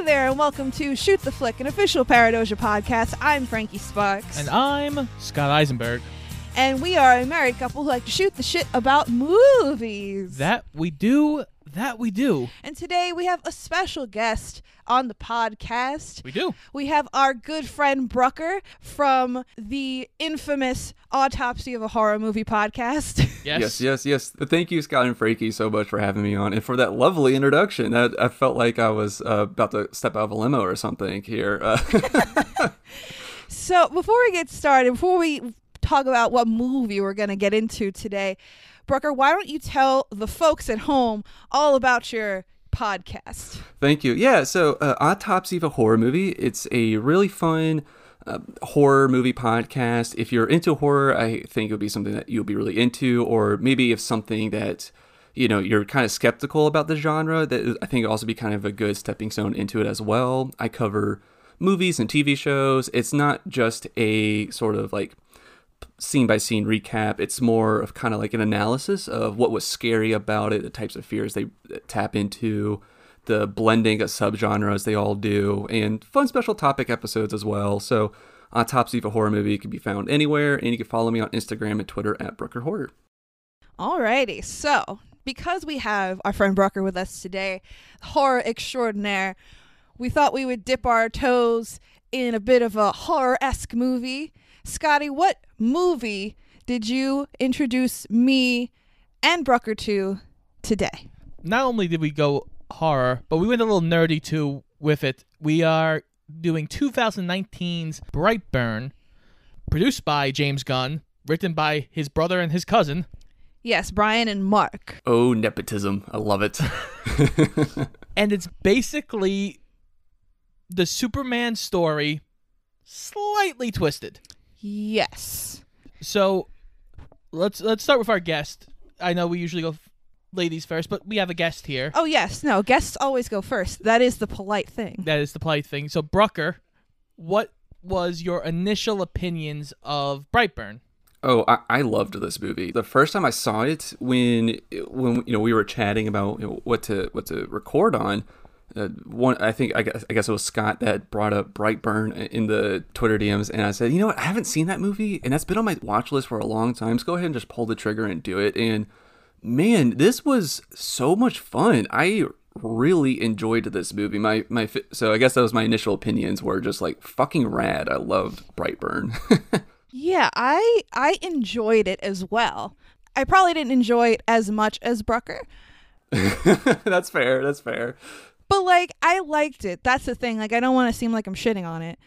Hey there, and welcome to Shoot the Flick, an official Paradoja podcast. I'm Frankie Sparks. And I'm Scott Eisenberg. And we are a married couple who like to shoot the shit about movies. That we do. That we do. and today we have a special guest on the podcast. We do. We have our good friend Brucker from the infamous Autopsy of a Horror Movie podcast. Yes. Yes, yes, yes. Thank you, Scott and Frankie, so much for having me on and for that lovely introduction. That I felt like I was uh, about to step out of a limo or something here. Uh, So before we get started, before we talk about what movie we're going to get into today, Brucker, why don't you tell the folks at home all about your podcast? thank you. Yeah, so uh, Autopsy of a Horror Movie. It's a really fun uh, horror movie podcast. If you're into horror, I think it would be something that you'll be really into, or maybe if something that you know you're kind of skeptical about the genre, that I think also be kind of a good stepping stone into it as well. I cover movies and TV shows. It's not just a sort of like scene by scene recap. It's more of kind of like an analysis of what was scary about it, the types of fears they uh, tap into, the blending of subgenres they all do, and fun special topic episodes as well. So, Autopsy of a Horror Movie can be found anywhere, and you can follow me on Instagram and Twitter at Brooker Horror. Alrighty, so because we have our friend Brucker with us today, horror extraordinaire, we thought we would dip our toes in a bit of a horror esque movie. Scotty, what movie did you introduce me and Brucker to today? Not only did we go horror, but we went a little nerdy too with it. We are doing 2019's Brightburn, produced by James Gunn, written by his brother and his cousin. Yes, Brian and Mark. Oh, nepotism. I love it. And it's basically the Superman story slightly twisted. Yes. So let's let's start with our guest. I know we usually go f- ladies first, but we have a guest here. Oh, yes. No, guests always go first. That is the polite thing. That is the polite thing. So Brucker, what was your initial opinions of Brightburn? Oh, I, I loved this movie. The first time I saw it, when when you know we were chatting about you know, what to what to record on, uh, one I think I guess, I guess it was Scott that brought up Brightburn in the Twitter DMs, and I said, you know what, I haven't seen that movie, and that's been on my watch list for a long time. So go ahead and just pull the trigger and do it. And man, this was so much fun. I really enjoyed this movie. My my so I guess that was my initial opinions were just like fucking rad. I loved Brightburn. Yeah, I I enjoyed it as well. I probably didn't enjoy it as much as Brucker, that's fair. That's fair. But like I liked it. That's the thing. Like I don't want to seem like I'm shitting on it,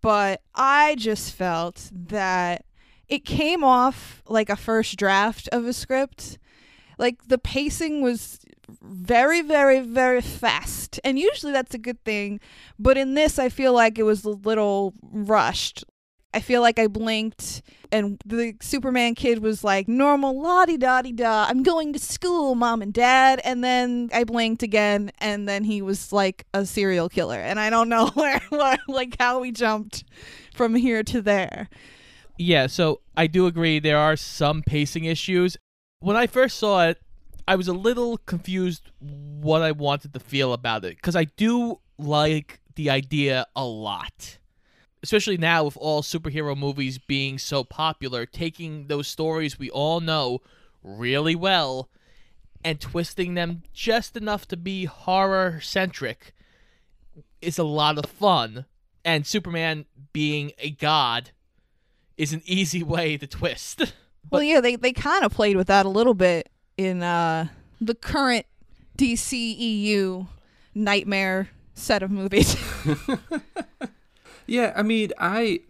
but I just felt that it came off like a first draft of a script. Like the pacing was very very very fast. And usually that's a good thing, but in this I feel like it was a little rushed. I feel like I blinked and the Superman kid was like normal la di da di da. I'm going to school, mom and dad, and then I blinked again, and then he was like a serial killer, and I don't know where, where like how we jumped from here to there. Yeah, so I do agree there are some pacing issues. When I first saw it, I was a little confused what I wanted to feel about it because I do like the idea a lot. Especially now with all superhero movies being so popular, taking those stories we all know really well and twisting them just enough to be horror centric is a lot of fun. And Superman being a god is an easy way to twist. well, yeah, they they kind of played with that a little bit in uh the current DCEU nightmare set of movies. Yeah, I mean, I,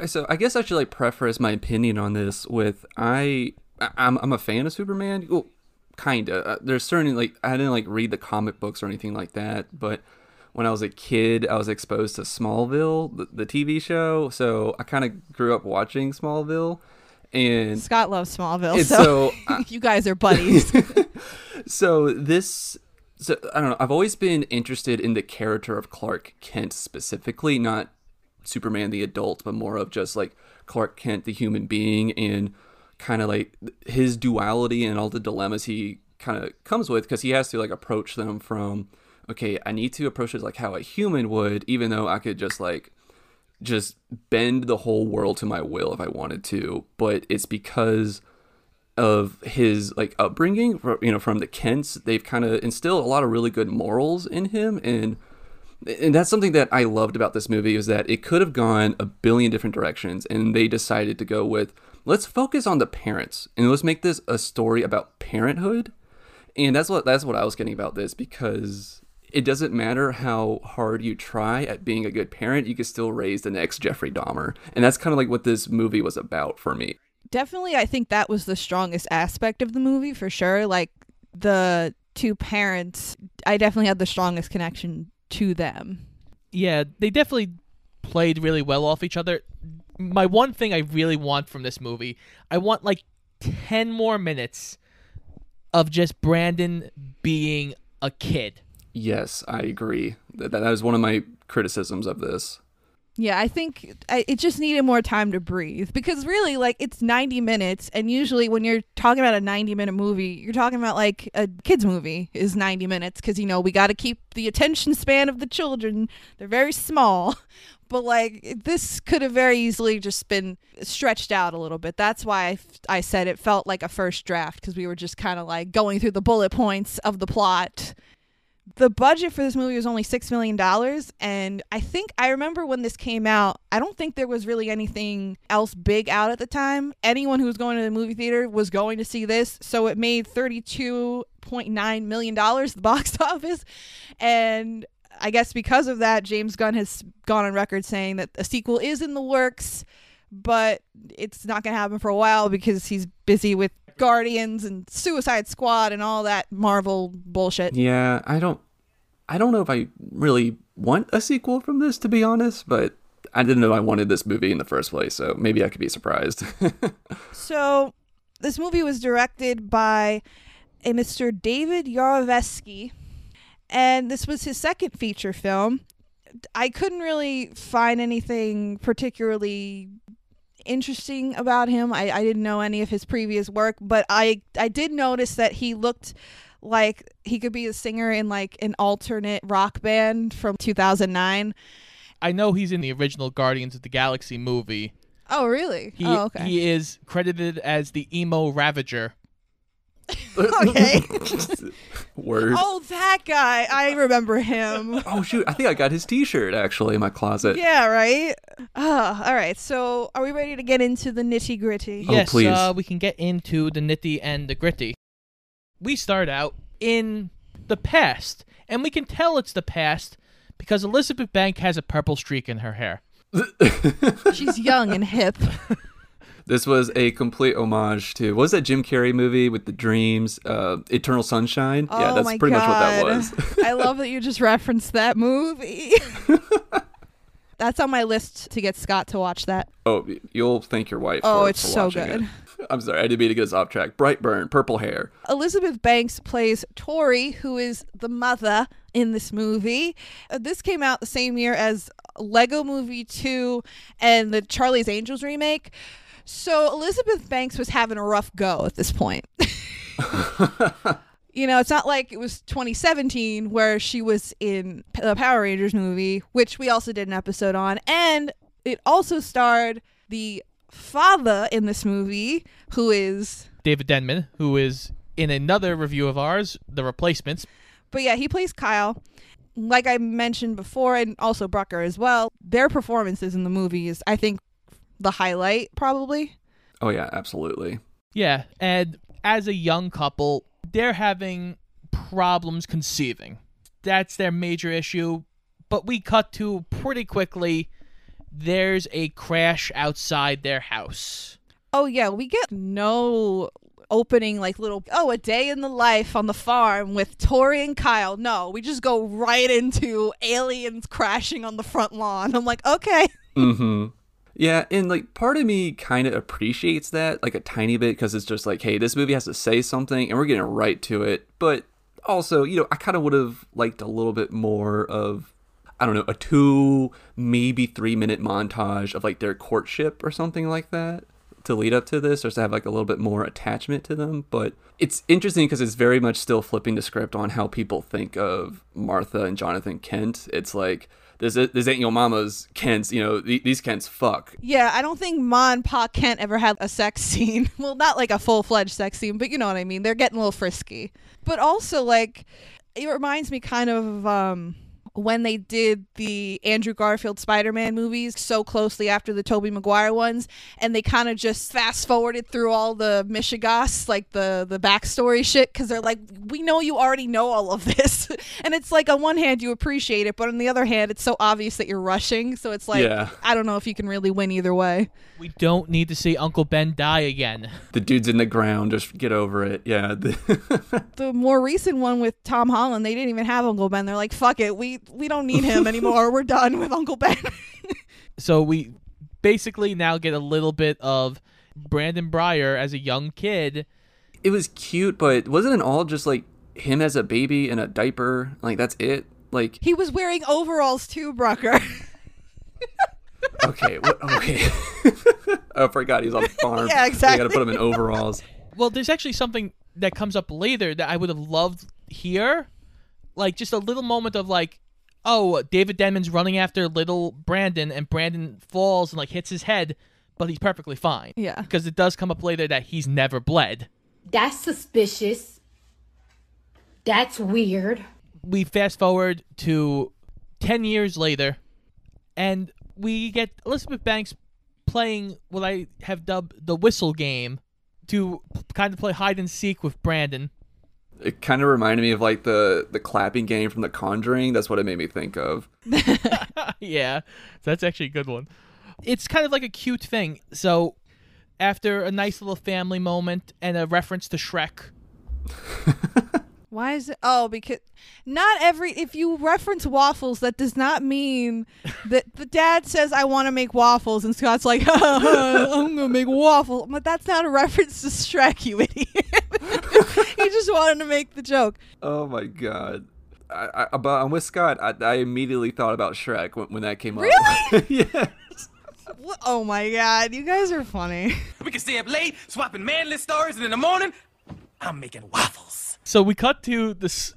I so I guess I should like preface my opinion on this with I I- I'm I'm a fan of Superman. Well, kinda. Uh, There's certainly like I didn't like read the comic books or anything like that, but when I was a kid, I was exposed to Smallville, the, the TV show. So I kind of grew up watching Smallville, and Scott loves Smallville, so, so, uh, you guys are buddies. so this so I don't know. I've always been interested in the character of Clark Kent specifically, not Superman the adult, but more of just like Clark Kent the human being and kind of like his duality and all the dilemmas he kind of comes with because he has to like approach them from okay, I need to approach it like how a human would, even though I could just like just bend the whole world to my will if I wanted to. But it's because of his like upbringing, you know, from the Kents. They've kind of instilled a lot of really good morals in him, and and that's something that I loved about this movie is that it could have gone a billion different directions, and they decided to go with let's focus on the parents and let's make this a story about parenthood. And that's what that's what I was getting about this because it doesn't matter how hard you try at being a good parent, you can still raise the next Jeffrey Dahmer. And that's kind of like what this movie was about for me. Definitely, I think that was the strongest aspect of the movie for sure. Like the two parents, I definitely had the strongest connection to them. Yeah, they definitely played really well off each other. My one thing I really want from this movie, I want like 10 more minutes of just Brandon being a kid. Yes, I agree. That that is one of my criticisms of this. Yeah, I think I, it just needed more time to breathe because really, like, it's 90 minutes. And usually, when you're talking about a 90 minute movie, you're talking about like a kid's movie is 90 minutes because, you know, we got to keep the attention span of the children. They're very small. But, like, this could have very easily just been stretched out a little bit. That's why I, I said it felt like a first draft because we were just kind of like going through the bullet points of the plot the budget for this movie was only six million dollars and i think i remember when this came out i don't think there was really anything else big out at the time. Anyone who was going to the movie theater was going to see this so it made 32.9 million dollars the box office. And i guess because of that james gunn has gone on record saying that a sequel is in the works but it's not going to happen for a while because he's busy with Guardians and Suicide Squad and all that Marvel bullshit. Yeah, I don't I don't know if I really want a sequel from this to be honest, but I didn't know I wanted this movie in the first place, so maybe I could be surprised. so, this movie was directed by a Mr. David Yarovesky, and this was his second feature film. I couldn't really find anything particularly interesting about him. I, I didn't know any of his previous work, but I I did notice that he looked like he could be a singer in like an alternate rock band from 2009. I know he's in the original Guardians of the Galaxy movie. Oh, really? He, oh, okay. He is credited as the emo Ravager. okay. Word. Oh, that guy. I remember him. oh shoot! I think I got his T-shirt actually in my closet. Yeah. Right. Oh, all right. So, are we ready to get into the nitty gritty? Oh, yes, please. Uh, we can get into the nitty and the gritty. We start out in the past, and we can tell it's the past because Elizabeth Banks has a purple streak in her hair. She's young and hip. This was a complete homage to what was that Jim Carrey movie with the dreams, uh, Eternal Sunshine? Oh yeah, that's pretty God. much what that was. I love that you just referenced that movie. That's on my list to get Scott to watch that. oh, you'll thank your wife. Oh, for- it's for so good. it. I'm sorry, I didn't mean to get us off track. Brightburn, purple hair. Elizabeth Banks plays Tori, who is the mother in this movie. Uh, this came out the same year as Lego Movie 2 and the Charlie's Angels remake. So Elizabeth Banks was having a rough go at this point. you know, it's not like it was 2017 where she was in the Power Rangers movie, which we also did an episode on, and it also starred the father in this movie, who is David Denman, who is in another review of ours, The Replacements. But yeah, he plays Kyle. Like I mentioned before, and also Brucker as well, their performances in the movie is, I think, the highlight, probably. Oh yeah, absolutely. Yeah, and as a young couple, they're having problems conceiving. That's their major issue. But we cut to pretty quickly. There's a crash outside their house. Oh, yeah, we get no opening, like little, oh, a day in the life on the farm with Tori and Kyle. No, we just go right into aliens crashing on the front lawn. I'm like, okay. Mm-hmm. Yeah, and like part of me kind of appreciates that, like a tiny bit, because it's just like, hey, this movie has to say something, and we're getting right to it. But also, you know, I kind of would have liked a little bit more of, I don't know, a two, maybe three minute montage of like their courtship or something like that. to lead up to this or to have like a little bit more attachment to them. But it's interesting because it's very much still flipping the script on how people think of Martha and Jonathan Kent. It's like this this ain't your mama's Kent's. You know th- these Kents fuck. Yeah, I don't think Ma and Pa Kent ever had a sex scene. Well, not like a full fledged sex scene, but you know what I mean. They're getting a little frisky. But also, like, it reminds me kind of um, when they did the Andrew Garfield Spider-Man movies so closely after the Tobey Maguire ones, and they kind of just fast forwarded through all the mishegas, like the the backstory shit, because they're like, we know you already know all of this, and it's like on one hand you appreciate it, but on the other hand it's so obvious that you're rushing, so it's like Yeah. I don't know if you can really win either way. We don't need to see Uncle Ben die again. The dude's in the ground. Just get over it. Yeah. The more recent one with Tom Holland, they didn't even have Uncle Ben. They're like, fuck it, we we don't need him anymore. We're done with Uncle Ben. So we basically now get a little bit of Brandon Breyer as a young kid. it was cute, but wasn't it all just like him as a baby in a diaper? Like that's it. Like he was wearing overalls too, Brucker. okay, what, okay. Oh, I forgot he's on the farm. Yeah, They got to put him in overalls. Well, there's actually something that comes up later that I would have loved here. Like just a little moment of like, oh, David Denman's running after little Brandon and Brandon falls and like hits his head, but he's perfectly fine. Yeah. Because it does come up later that he's never bled. That's suspicious. That's weird. we fast forward to 10 years later and we get Elizabeth Banks playing what I have dubbed the whistle game to kind of play hide and seek with Brandon. It kind of reminded me of like the the clapping game from The Conjuring. That's what it made me think of. yeah, that's actually a good one. It's kind of like a cute thing. So after a nice little family moment and a reference to Shrek, Why is it? Oh, because not every. If you reference waffles, that does not mean that the dad says, "I want to make waffles," and Scott's like, "I'm gonna make waffles." But that's not a reference to Shrek, you idiot. he just wanted to make the joke. Oh my god. I, I, but I'm with Scott. I, I immediately thought about Shrek when, when that came up. Really? yes. Wh- Oh my god, you guys are funny. We can stay up late, swapping manly stories, and in the morning, I'm making waffles. So we cut to this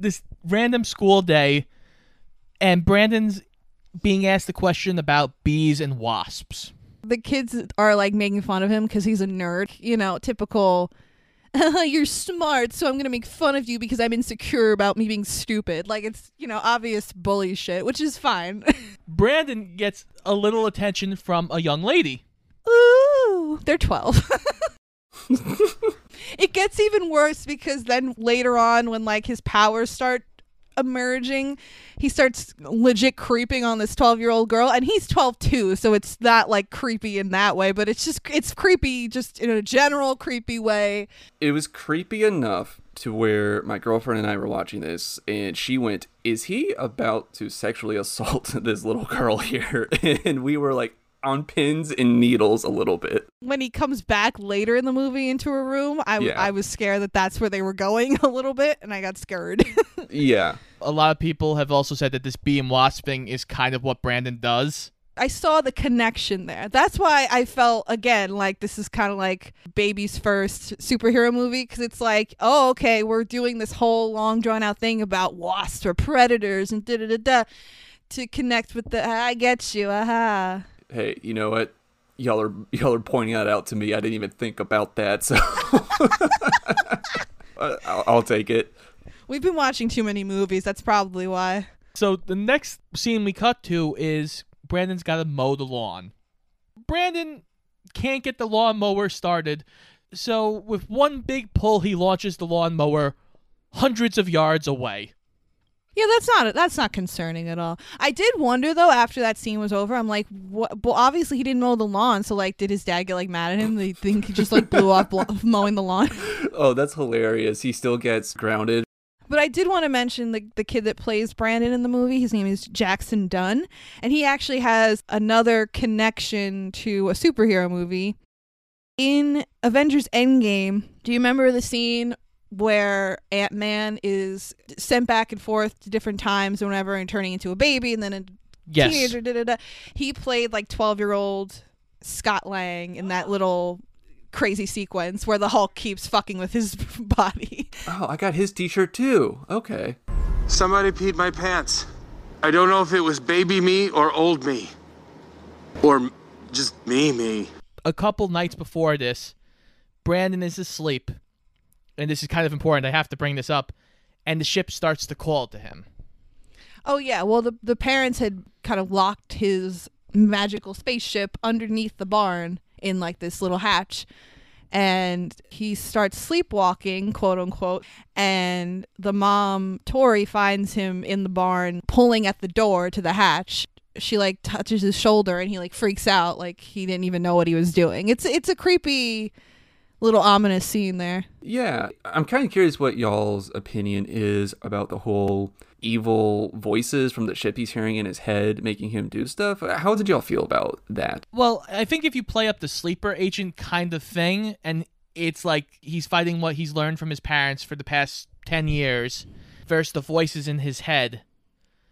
this random school day, and Brandon's being asked a question about bees and wasps. The kids are like making fun of him because he's a nerd. You know, typical. You're smart, so I'm gonna make fun of you because I'm insecure about me being stupid. Like it's you know obvious bully shit, which is fine. Brandon gets a little attention from a young lady. Ooh, they're 12. it gets even worse because then later on, when like his powers start emerging, he starts legit creeping on this 12 year old girl, and he's 12 too, so it's not like creepy in that way, but it's just it's creepy just in a general creepy way. It was creepy enough to where my girlfriend and I were watching this, and she went, "Is he about to sexually assault this little girl here?" And we were like on pins and needles a little bit. When he comes back later in the movie into a room, I, Yeah. I was scared that that's where they were going a little bit, and I got scared. Yeah. A lot of people have also said that this bee and wasp thing is kind of what Brandon does. I saw the connection there. That's why I felt again like this is kind of like baby's first superhero movie because it's like, oh, okay, we're doing this whole long drawn out thing about wasps or predators and da da da da to connect with the. I get you, aha. Hey, you know what? Y'all are y'all are pointing that out to me. I didn't even think about that, so I'll, I'll take it. We've been watching too many movies. That's probably why. So the next scene we cut to is Brandon's got to mow the lawn. Brandon can't get the lawnmower started, so with one big pull, he launches the lawnmower hundreds of yards away. Yeah, that's not that's not concerning at all. I did wonder though after that scene was over. I'm like, what? Well, obviously he didn't mow the lawn. So like, did his dad get like mad at him? They think he just like blew off blo- mowing the lawn. Oh, that's hilarious. He still gets grounded. But I did want to mention the the kid that plays Brandon in the movie. His name is Jackson Dunn, and he actually has another connection to a superhero movie. In Avengers Endgame, do you remember the scene where Ant Man is sent back and forth to different times or whatever, and turning into a baby, and then a Yes. teenager? Da, da, da. He played like twelve year old Scott Lang in that little crazy sequence where the Hulk keeps fucking with his body. Oh, I got his T-shirt too. Okay. Somebody peed my pants. I don't know if it was baby me or old me. Or just me, me. a couple nights before this, Brandon is asleep, and this is kind of important. I have to bring this up, and the ship starts to call to him. Oh yeah, well the the parents had kind of locked his magical spaceship underneath the barn in like this little hatch and he starts sleepwalking, quote unquote, and the mom Tori finds him in the barn pulling at the door to the hatch. She like touches his shoulder and he like freaks out like he didn't even know what he was doing. It's it's a creepy little ominous scene there. Yeah, I'm kind of curious what y'all's opinion is about the whole evil voices from the ship he's hearing in his head making him do stuff. How did y'all feel about that? Well, I think if you play up the sleeper agent kind of thing, and it's like he's fighting what he's learned from his parents for the past 10 years versus the voices in his head.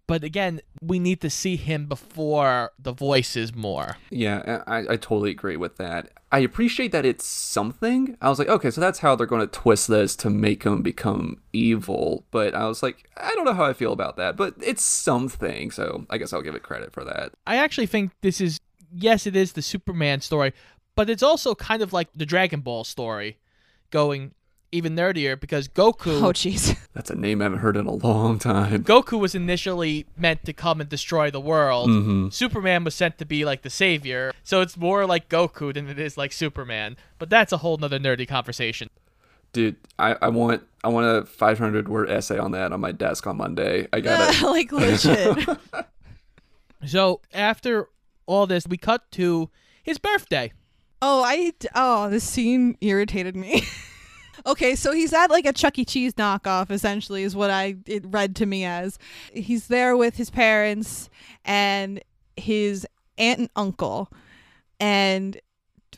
But again, we need to see him before the voices more. Yeah, I, I totally agree with that. I appreciate that it's something. I was like, okay, so that's how they're going to twist this to make him become evil. But I was like, I don't know how I feel about that, but it's something. So I guess I'll give it credit for that. I actually think this is, yes, it is the Superman story, but it's also kind of like the Dragon Ball story going even nerdier because Goku. Oh jeez. That's a name I haven't heard in a long time. Goku was initially meant to come and destroy the world. Mm-hmm. Superman was sent to be like the savior. So it's more like Goku than it is like Superman. But that's a whole nother nerdy conversation. Dude, I, I want I want a 500 word essay on that on my desk on Monday. I got it. like legit. So after all this, we cut to his birthday. Oh, I oh, this scene irritated me. Okay, so he's at like a Chuck E. Cheese knockoff, essentially, is what I it read to me as. He's there with his parents and his aunt and uncle, and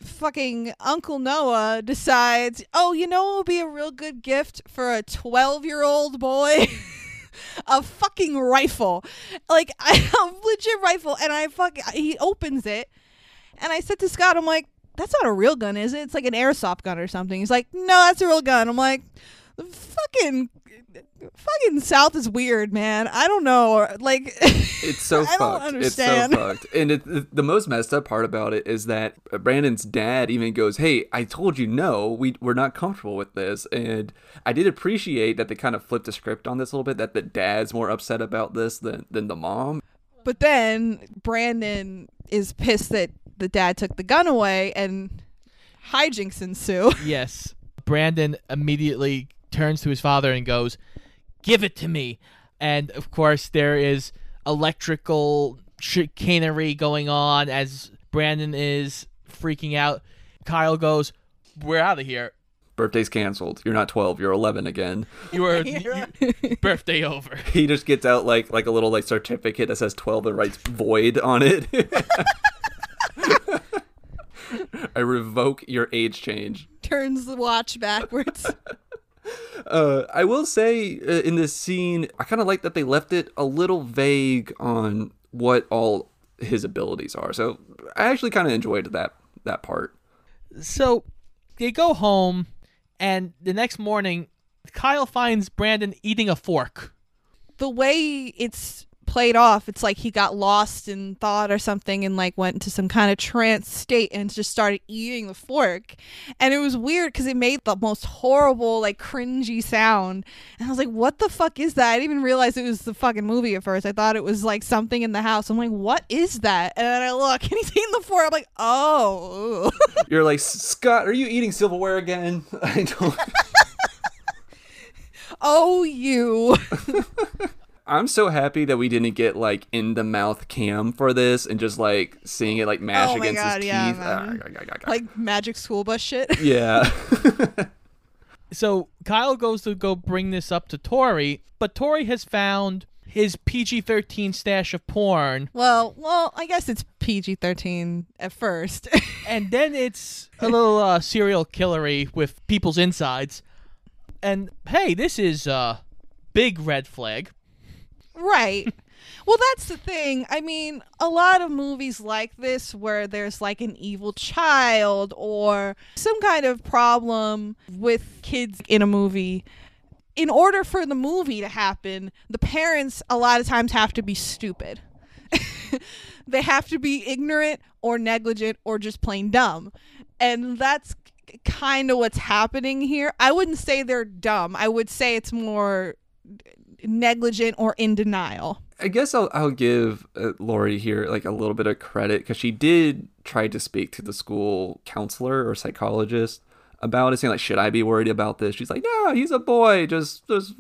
fucking Uncle Noah decides, oh, you know, it would be a real good gift for a twelve-year-old boy. a fucking rifle, like a legit rifle, and I fuck. He opens it, and I said to Scott, I'm like, that's not a real gun, is it? It's like an airsoft gun or something. He's like, no, that's a real gun. I'm like, fucking, fucking South is weird, man. I don't know. Like, It's so I don't fucked. understand. It's so fucked. And it, the- the most messed up part about it is that Brandon's dad even goes, "Hey, I told you no. We we're not comfortable with this." And I did appreciate that they kind of flipped the script on this a little bit. That the dad's more upset about this than than the mom. but then Brandon is pissed that the dad took the gun away, and hijinks ensue. Yes. Brandon immediately turns to his father and goes, Give it to me. And of course, there is electrical chicanery going on as Brandon is freaking out. Kyle goes, We're out of here. Birthday's canceled. You're not 12. You're 11 again. You are you- birthday over. He just gets out like like a little like certificate that says 12 and writes void on it. I revoke your age change. Turns the watch backwards. Uh, I will say uh, in this scene, I kind of like that they left it a little vague on what all his abilities are. So I actually kind of enjoyed that that part. So they go home, and the next morning, Kyle finds Brandon eating a fork. the way it's played off, it's like he got lost in thought or something and like went into some kind of trance state and just started eating the fork. And it was weird because it made the most horrible, like cringy sound. And I was like, what the fuck is that? I didn't even realize it was the fucking movie at first. I thought it was like something in the house. I'm like, what is that? And then I look and he's eating the fork. I'm like, oh. You're like Scott, are you eating silverware again? I don't. oh, you. I'm so happy that we didn't get like in the mouth cam for this and just like seeing it like mash Oh my against God, his yeah, teeth. man. Ah, like magic school bus shit. yeah. So Kyle goes to go bring this up to Tori, but Tori has found his PG 13 stash of porn, Well, well, I guess it's PG thirteen at first. and then it's a little uh, serial killery with people's insides. And hey, this is a big red flag. Right. Well, that's the thing. I mean, a lot of movies like this where there's like an evil child or some kind of problem with kids in a movie. In order for the movie to happen, the parents a lot of times have to be stupid. they have to be ignorant or negligent or just plain dumb. And that's kind of what's happening here. I wouldn't say they're dumb. I would say it's more negligent or in denial. I guess I'll, I'll give uh, Lori here like a little bit of credit because she did try to speak to the school counselor or psychologist about it, saying like, "Should I be worried about this?" She's like, "No, he's a boy. Just, just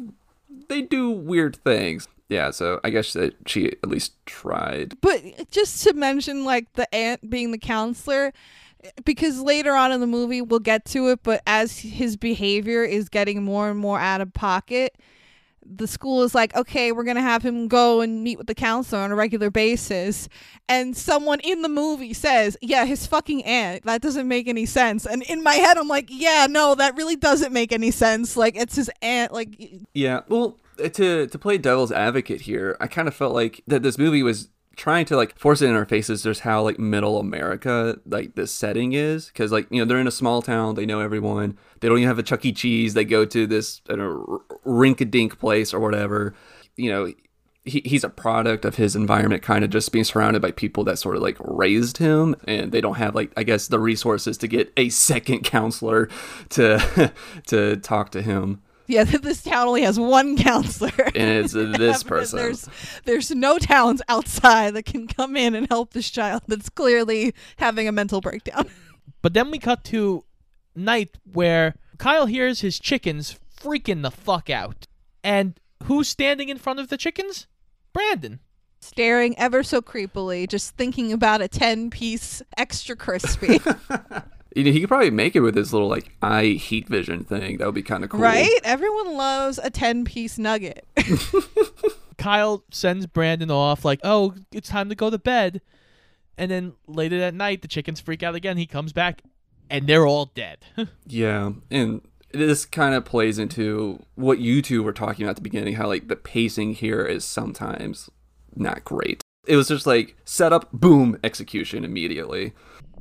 they do weird things." Yeah, so I guess that she at least tried. But just to mention, like the aunt being the counselor, because later on in the movie we'll get to it, but as his behavior is getting more and more out of pocket, the school is like, okay, we're gonna have him go and meet with the counselor on a regular basis. And someone in the movie says, yeah, his fucking aunt. That doesn't make any sense. And in my head, I'm like, yeah, no, that really doesn't make any sense. Like it's his aunt. Like Yeah, well, to to play devil's advocate here, I kind of felt like that this movie was trying to like force it in our faces just how like middle america like this setting is. Because like you know they're in a small town they know everyone they don't even have a chuck e. Cheese they go to this you know, rink-a-dink place or whatever. You know he, he's a product of his environment kind of just being surrounded by people that sort of like raised him and they don't have like i guess the resources to get a second counselor to to talk to him yeah, this town only has one counselor. and it's this person There's there's no towns outside that can come in and help this child that's clearly having a mental breakdown. But then we cut to night where Kyle hears his chickens freaking the fuck out. And who's standing in front of the chickens? Brandon. Staring ever so creepily, just thinking about a 10 piece extra crispy. You know, he could probably make it with his little like eye heat vision thing. That would be kind of cool, right? Everyone loves a 10 piece nugget. Kyle sends Brandon off like, "Oh, it's time to go to bed." And then later that night, the chickens freak out again. He comes back, and they're all dead. Yeah, and this kind of plays into what you two were talking about at the beginning. How like the pacing here is sometimes not great. It was just like set up, boom, execution immediately.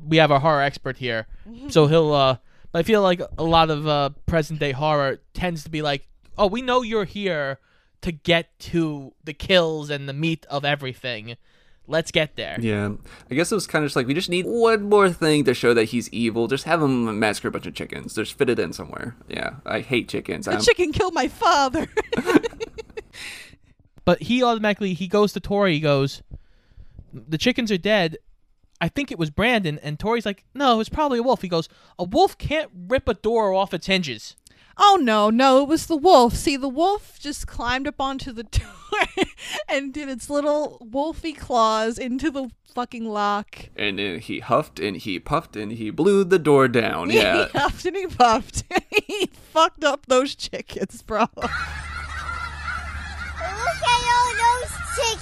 We have our horror expert here, so he'll. uh I feel like a lot of uh present day horror tends to be like, "Oh, we know you're here to get to the kills and the meat of everything. Let's get there." Yeah, I guess it was kind of just like we just need one more thing to show that he's evil. Just have him massacre a bunch of chickens. Just fit it in somewhere. Yeah, I hate chickens. the I'm- chicken killed my father. But he automatically he goes to Tori. He goes, "The chickens are dead." I think it was Brandon, and Tori's like, "No, it was probably a wolf." He goes, "A wolf can't rip a door off its hinges." oh no, no, it was the wolf. See, the wolf just climbed up onto the door and did its little wolfy claws into the fucking lock. and then he huffed and he puffed and he blew the door down. Yeah, he huffed and he puffed. he fucked up those chickens, bro. Look at all those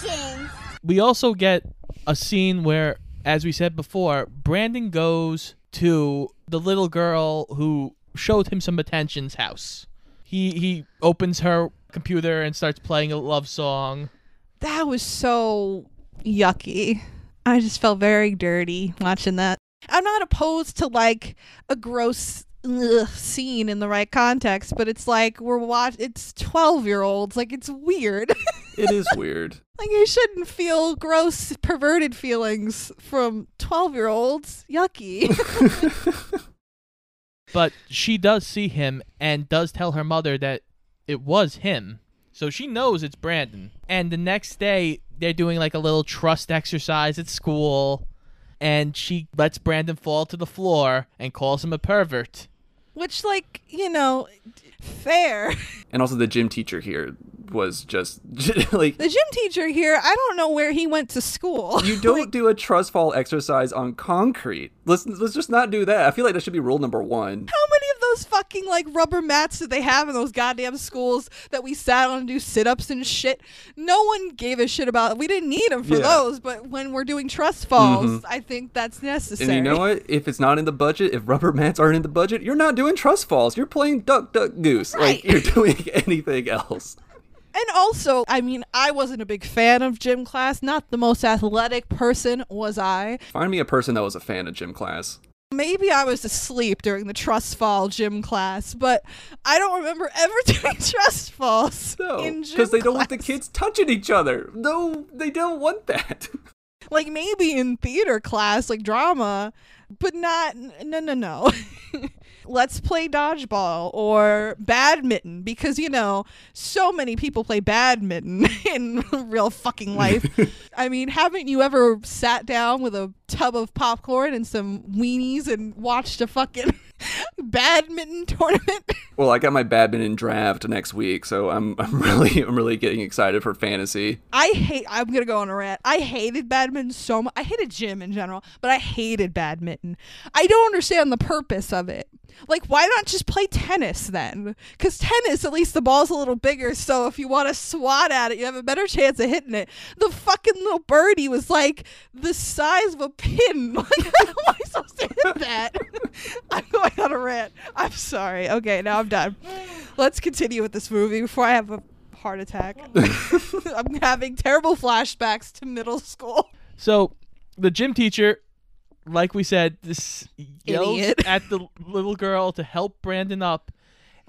chickens. We also get a scene where, as we said before, Brandon goes to the little girl who showed him some attention's house. He he opens her computer and starts playing a love song. That was so yucky. I just felt very dirty watching that. I'm not opposed to like a gross ugh, scene in the right context, but it's like we're watch. It's 12 year olds. Like it's weird. it is weird. like you shouldn't feel gross, perverted feelings from 12 year olds. Yucky. But she does see him and does tell her mother that it was him. So she knows it's Brandon. And the next day, they're doing like a little trust exercise at school. And she lets Brandon fall to the floor and calls him a pervert. Which, like, you know, fair. And also the gym teacher here was just like The gym teacher here, I don't know where he went to school. you don't do a trust fall exercise on concrete. Let's let's just not do that. I feel like that should be rule number one. How many of those fucking like rubber mats did they have in those goddamn schools that we sat on and do sit ups and shit? No one gave a shit about. We didn't need them for Yeah. those, but when we're doing trust falls, mm-hmm. I think that's necessary. And you know what? If it's not in the budget, if rubber mats aren't in the budget, you're not doing trust falls. You're playing duck duck goose. Like you're doing anything else. And also, I mean, I wasn't a big fan of gym class. Not the most athletic person was I. Find me a person that was a fan of gym class. Maybe I was asleep during the trust fall gym class, but I don't remember ever doing trust falls No, in gym because they don't want the kids touching each other. No, they don't want that. Like maybe in theater class, like drama, but not. No, no, no. Let's play dodgeball or badminton because you know so many people play badminton in real fucking life. I mean, haven't you ever sat down with a tub of popcorn and some weenies and watched a fucking badminton tournament? Well, I got my badminton draft next week, so I'm I'm really I'm really getting excited for fantasy. I hate. I'm gonna go on a rant. I hated badminton so much. I hated gym in general, but I hated badminton. I don't understand the purpose of it. Like, why not just play tennis then? Because tennis, at least the ball's a little bigger, so if you want to swat at it, you have a better chance of hitting it. The fucking little birdie was like the size of a pin. Like, how am I supposed to hit that? I'm going on a rant. I'm sorry. Okay, now I'm done. Let's continue with this movie before I have a heart attack. I'm having terrible flashbacks to middle school. So the gym teacher, like we said, this yells Idiot. at the little girl to help Brandon up,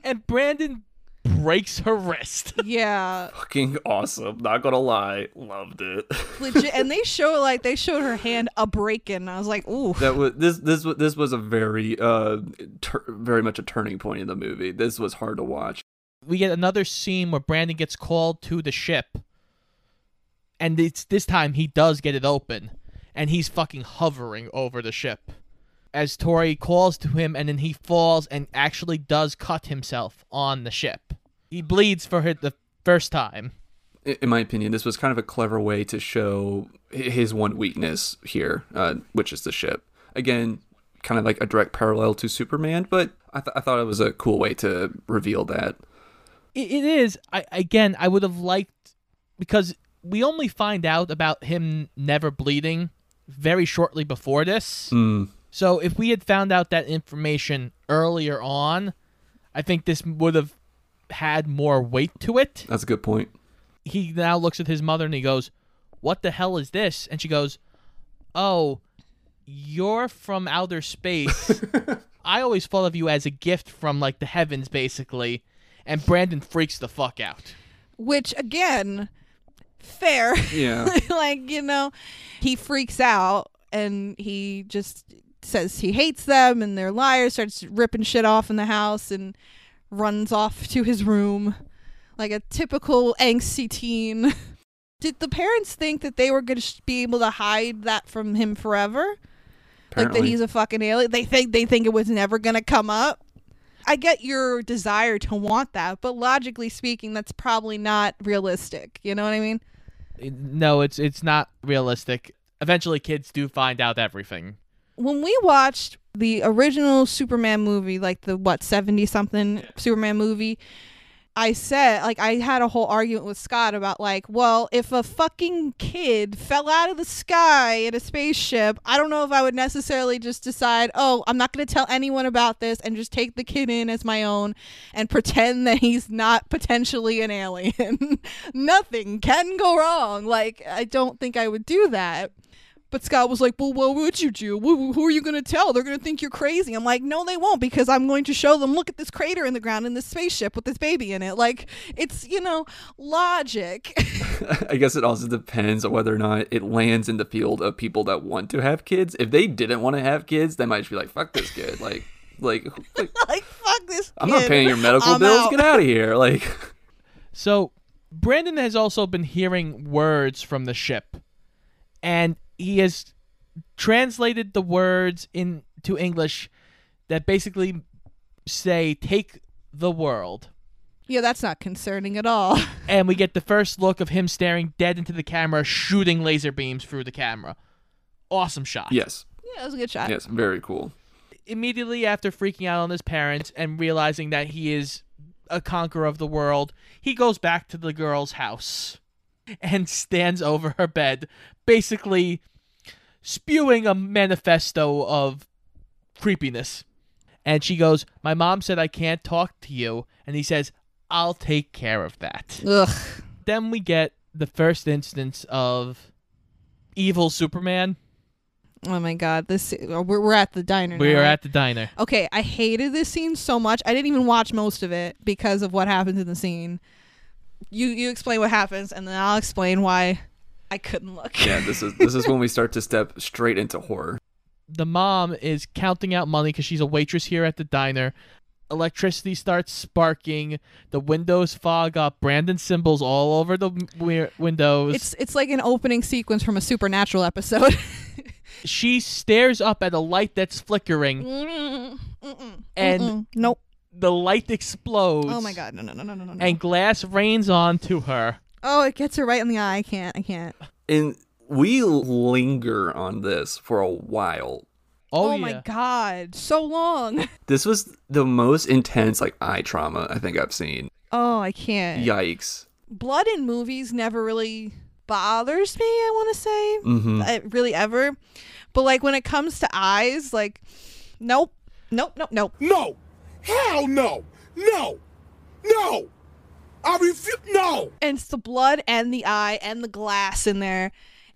and Brandon breaks her wrist. Yeah, Fucking awesome. Not gonna lie, loved it. legit. And they show like they showed her hand a breaking. I was like, ooh. that was this this was this was a very uh tur- very much a turning point in the movie. This was hard to watch. we get another scene where Brandon gets called to the ship, and it's this time he does get it open, and he's fucking hovering over the ship. As Tori calls to him, and then he falls and actually does cut himself on the ship. He bleeds for the first time. In my opinion, this was kind of a clever way to show his one weakness here, uh, which is the ship. Again, kind of like a direct parallel to Superman, but I, th- I thought it was a cool way to reveal that. It, it is. I again, I would have liked because we only find out about him never bleeding very shortly before this. Mm. So if we had found out that information earlier on, I think this would have had more weight to it. That's a good point. He now looks at his mother and he goes, "What the hell is this?" And she goes, "Oh, you're from outer space. I always thought of you as a gift from like the heavens basically." And Brandon freaks the fuck out. Which again, fair. Yeah. like you know, he freaks out and he just says he hates them and they're liars. Starts ripping shit off in the house and runs off to his room like a typical angsty teen. Did the parents think that they were going to be able to hide that from him forever? Like that he's a fucking alien? They think they think it was never going to come up. I get your desire to want that, but logically speaking, that's probably not realistic. You know what I mean? No, it's it's not realistic. Eventually kids do find out everything. when we watched the original Superman movie, like the what seventy something Superman movie, I said like I had a whole argument with Scott about like, well, if a fucking kid fell out of the sky in a spaceship, I don't know if I would necessarily just decide, oh, I'm not going to tell anyone about this and just take the kid in as my own and pretend that he's not potentially an alien. Nothing can go wrong. Like I don't think I would do that. But Scott was like, well, what would you do? Who, who are you going to tell? They're going to think you're crazy. I'm like, no, they won't because I'm going to show them, look at this crater in the ground in this spaceship with this baby in it. Like, it's, you know, logic. I guess it also depends on whether or not it lands in the field of people that want to have kids. If they didn't want to have kids, they might just be like, "Fuck this kid!" Like, like, like like, fuck this I'm not paying your medical I'm bills. out. Get out of here! Like, So Brandon has also been hearing words from the ship, and he has translated the words into English that basically say "take the world." Yeah, that's not concerning at all. And we get the first look of him staring dead into the camera, shooting laser beams through the camera. Awesome shot. yes, yeah, that was a good shot. yes, very cool. immediately after freaking out on his parents and realizing that he is a conqueror of the world, he goes back to the girl's house and stands over her bed, basically spewing a manifesto of creepiness. And she goes, My mom said I can't talk to you. And he says, I'll take care of that. Ugh. Then we get the first instance of evil Superman. Oh my god. This uh, we're, we're at the diner. We now, are right? at the diner. Okay, I hated this scene so much. I didn't even watch most of it because of what happens in the scene. You you explain what happens, and then I'll explain why I couldn't look. Yeah, this is this is when we start to step straight into horror. The mom is counting out money because she's a waitress here at the diner. Electricity starts sparking. The windows fog up. Brandon symbols all over the w- windows. It's it's like an opening sequence from a supernatural episode. she stares up at a light that's flickering, Mm-mm, mm-mm, and mm-mm. nope. The light explodes. Oh my god, no no no no no no. no. And glass rains onto her. oh, it gets her right in the eye. I can't. I can't. And we linger on this for a while. Oh, Oh, yeah. my god, so long. This was the most intense like eye trauma I think I've seen. Oh, I can't. Yikes. Blood in movies never really bothers me. I want to say, hmm Uh, really ever. But like when it comes to eyes, like, nope, nope, nope, nope. No! Hell no! No! No! I refuse. No! And it's the blood and the eye and the glass in there.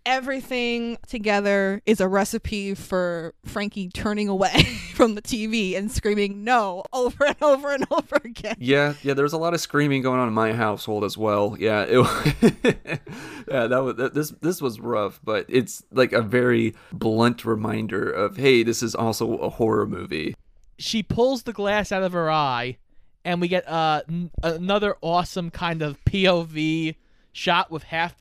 Everything together is a recipe for Frankie turning away from the TV and screaming no over and over and over again. Yeah, yeah. There was a lot of screaming going on in my household as well. Yeah, it, yeah. That was that, this. This was rough, but it's like a very blunt reminder of hey, this is also a horror movie. She pulls the glass out of her eye, and we get uh, n- another awesome kind of POV shot with half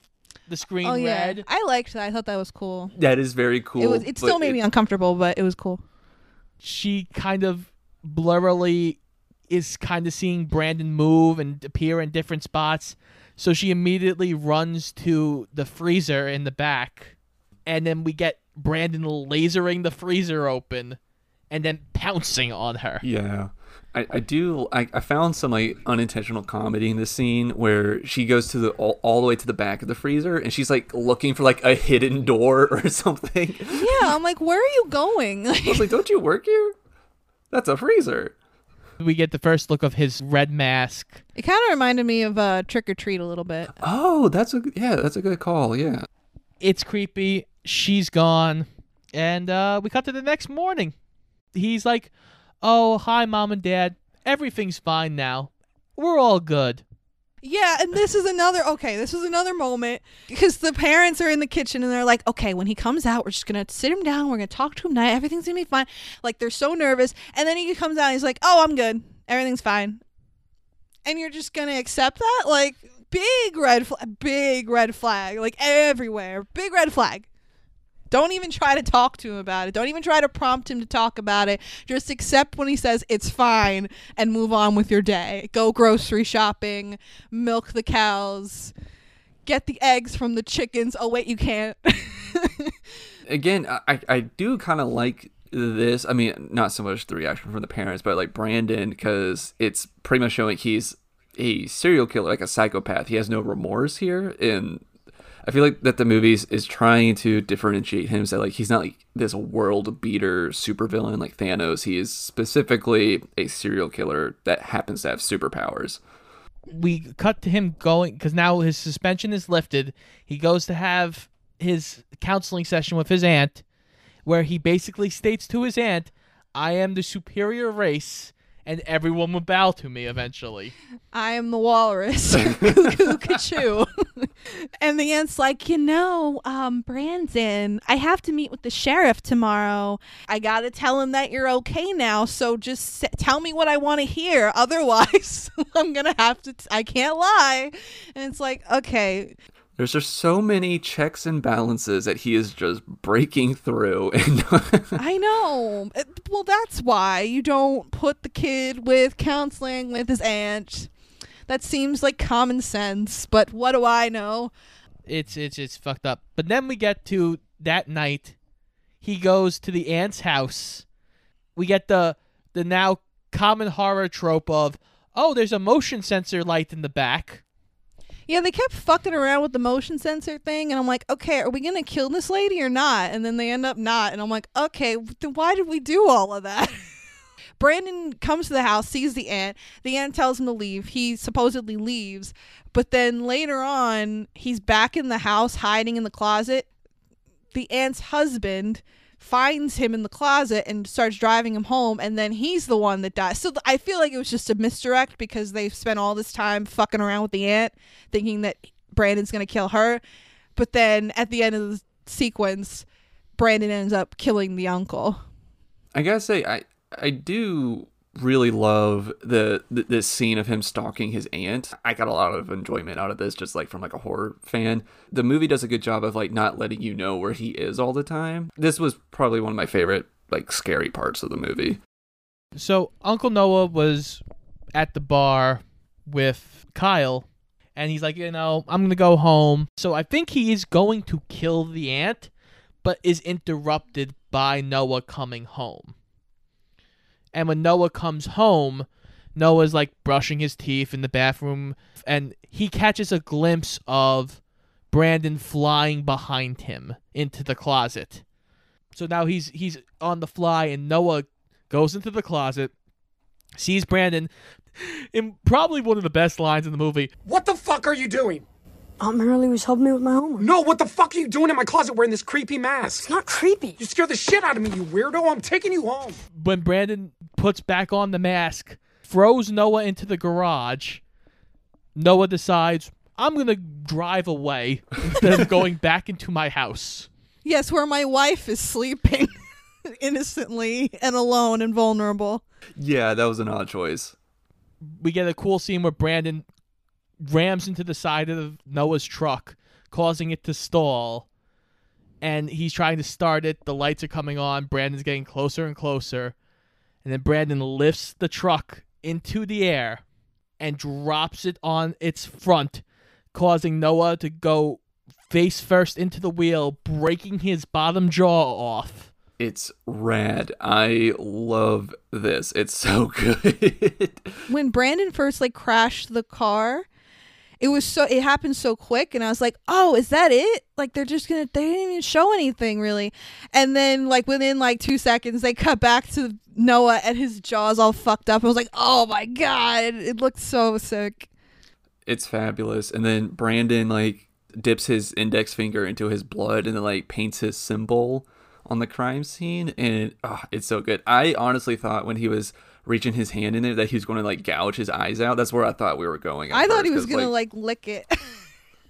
the screen Oh yeah. I liked that. I thought that was cool. That is very cool. it was. It still but made me uncomfortable, but it was cool. She kind of blurrily is kind of seeing Brandon move and appear in different spots. So she immediately runs to the freezer in the back, and then we get Brandon lasering the freezer open, and then pouncing on her. Yeah. I, I do I, I found some like unintentional comedy in this scene where she goes to the all, all the way to the back of the freezer and she's like looking for like a hidden door or something. Yeah, I'm like, where are you going? I was like, don't you work here? That's a freezer. We get the first look of his red mask. it kind of reminded me of uh, Trick or Treat a little bit. Oh, that's a yeah, that's a good call. Yeah. It's creepy. She's gone. And uh, we cut to the next morning. He's like, Oh, hi, mom and dad. Everything's fine now. We're all good. Yeah, and this is another okay, this is another moment because the parents are in the kitchen and they're like, "Okay, when he comes out, we're just going to sit him down, we're going to talk to him now. Everything's going to be fine." Like they're so nervous, and then he comes out and he's like, "Oh, I'm good. Everything's fine." And you're just going to accept that? Like big red flag, big red flag, like everywhere. Big red flag. Don't even try to talk to him about it. Don't even try to prompt him to talk about it. Just accept when he says it's fine and move on with your day. Go grocery shopping, milk the cows, get the eggs from the chickens. Oh, wait, you can't. Again, I I do kind of like this. I mean, not so much the reaction from the parents, but like Brandon because it's pretty much showing he's a serial killer, like a psychopath. He has no remorse here, and I feel like that the movies is trying to differentiate him. So like he's not like this world beater supervillain like Thanos. He is specifically a serial killer that happens to have superpowers. we cut to him going because now his suspension is lifted. He goes to have his counseling session with his aunt, where he basically states to his aunt, "I am the superior race, and everyone will bow to me eventually." I am the walrus. Cuckoo. and the aunt's like, you know, um, Brandon, I have to meet with the sheriff tomorrow. I got to tell him that you're okay now. So just s- tell me what I want to hear. Otherwise, I'm going to have to, t- I can't lie. And it's like, okay. There's just so many checks and balances that he is just breaking through, and I know. Uh, Well, that's why you don't put the kid with counseling with his aunt. That seems like common sense, but what do I know? It's it's it's fucked up. But then we get to that night. He goes to the aunt's house. We get the the now common horror trope of, "Oh, there's a motion sensor light in the back." Yeah, they kept fucking around with the motion sensor thing, and I'm like, okay, are we gonna kill this lady or not? And then they end up not, and I'm like, okay, then why did we do all of that? Brandon comes to the house, sees the aunt. The aunt tells him to leave. He supposedly leaves, but then later on, he's back in the house hiding in the closet. The aunt's husband finds him in the closet and starts driving him home and then he's the one that dies. So I feel like it was just a misdirect because they've spent all this time fucking around with the aunt thinking that Brandon's going to kill her. But then at the end of the sequence, Brandon ends up killing the uncle. I gotta say, I I do really love the, the this scene of him stalking his aunt. I got a lot of enjoyment out of this, just like from like a horror fan. The movie does a good job of like not letting you know where he is all the time. This was probably one of my favorite like scary parts of the movie. So Uncle Noah was at the bar with Kyle, and he's like, you know, I'm gonna go home. So I think he is going to kill the aunt, but is interrupted by Noah coming home. And when Noah comes home, Noah's like brushing his teeth in the bathroom, and he catches a glimpse of Brandon flying behind him into the closet. So now he's he's on the fly, and Noah goes into the closet, sees Brandon, in probably one of the best lines in the movie. What the fuck are you doing? Aunt Merilee was helping me with my homework. No, what the fuck are you doing in my closet wearing this creepy mask? It's not creepy. You scared the shit out of me, you weirdo. I'm taking you home. When Brandon puts back on the mask, throws Noah into the garage, Noah decides, I'm going to drive away instead of going back into my house. Yes, where my wife is sleeping innocently and alone and vulnerable. Yeah, that was an odd choice. We get a cool scene where Brandon rams into the side of Noah's truck, causing it to stall. And he's trying to start it. The lights are coming on. Brandon's getting closer and closer. And then Brandon lifts the truck into the air and drops it on its front, causing Noah to go face first into the wheel, breaking his bottom jaw off. It's rad. I love this. It's so good. When Brandon first like crashed the car, it was so it happened so quick and I was like, "Oh, is that it?" Like they're just to they didn't even show anything really. And then like within like 2 seconds they cut back to Noah and his jaws all fucked up. I was like, "Oh my god, it looked so sick." it's fabulous. And then Brandon like dips his index finger into his blood and then like paints his symbol on the crime scene and oh, it's so good. I honestly thought when he was reaching his hand in there that he was going to like gouge his eyes out. That's where I thought we were going. at I thought he was gonna like, lick it.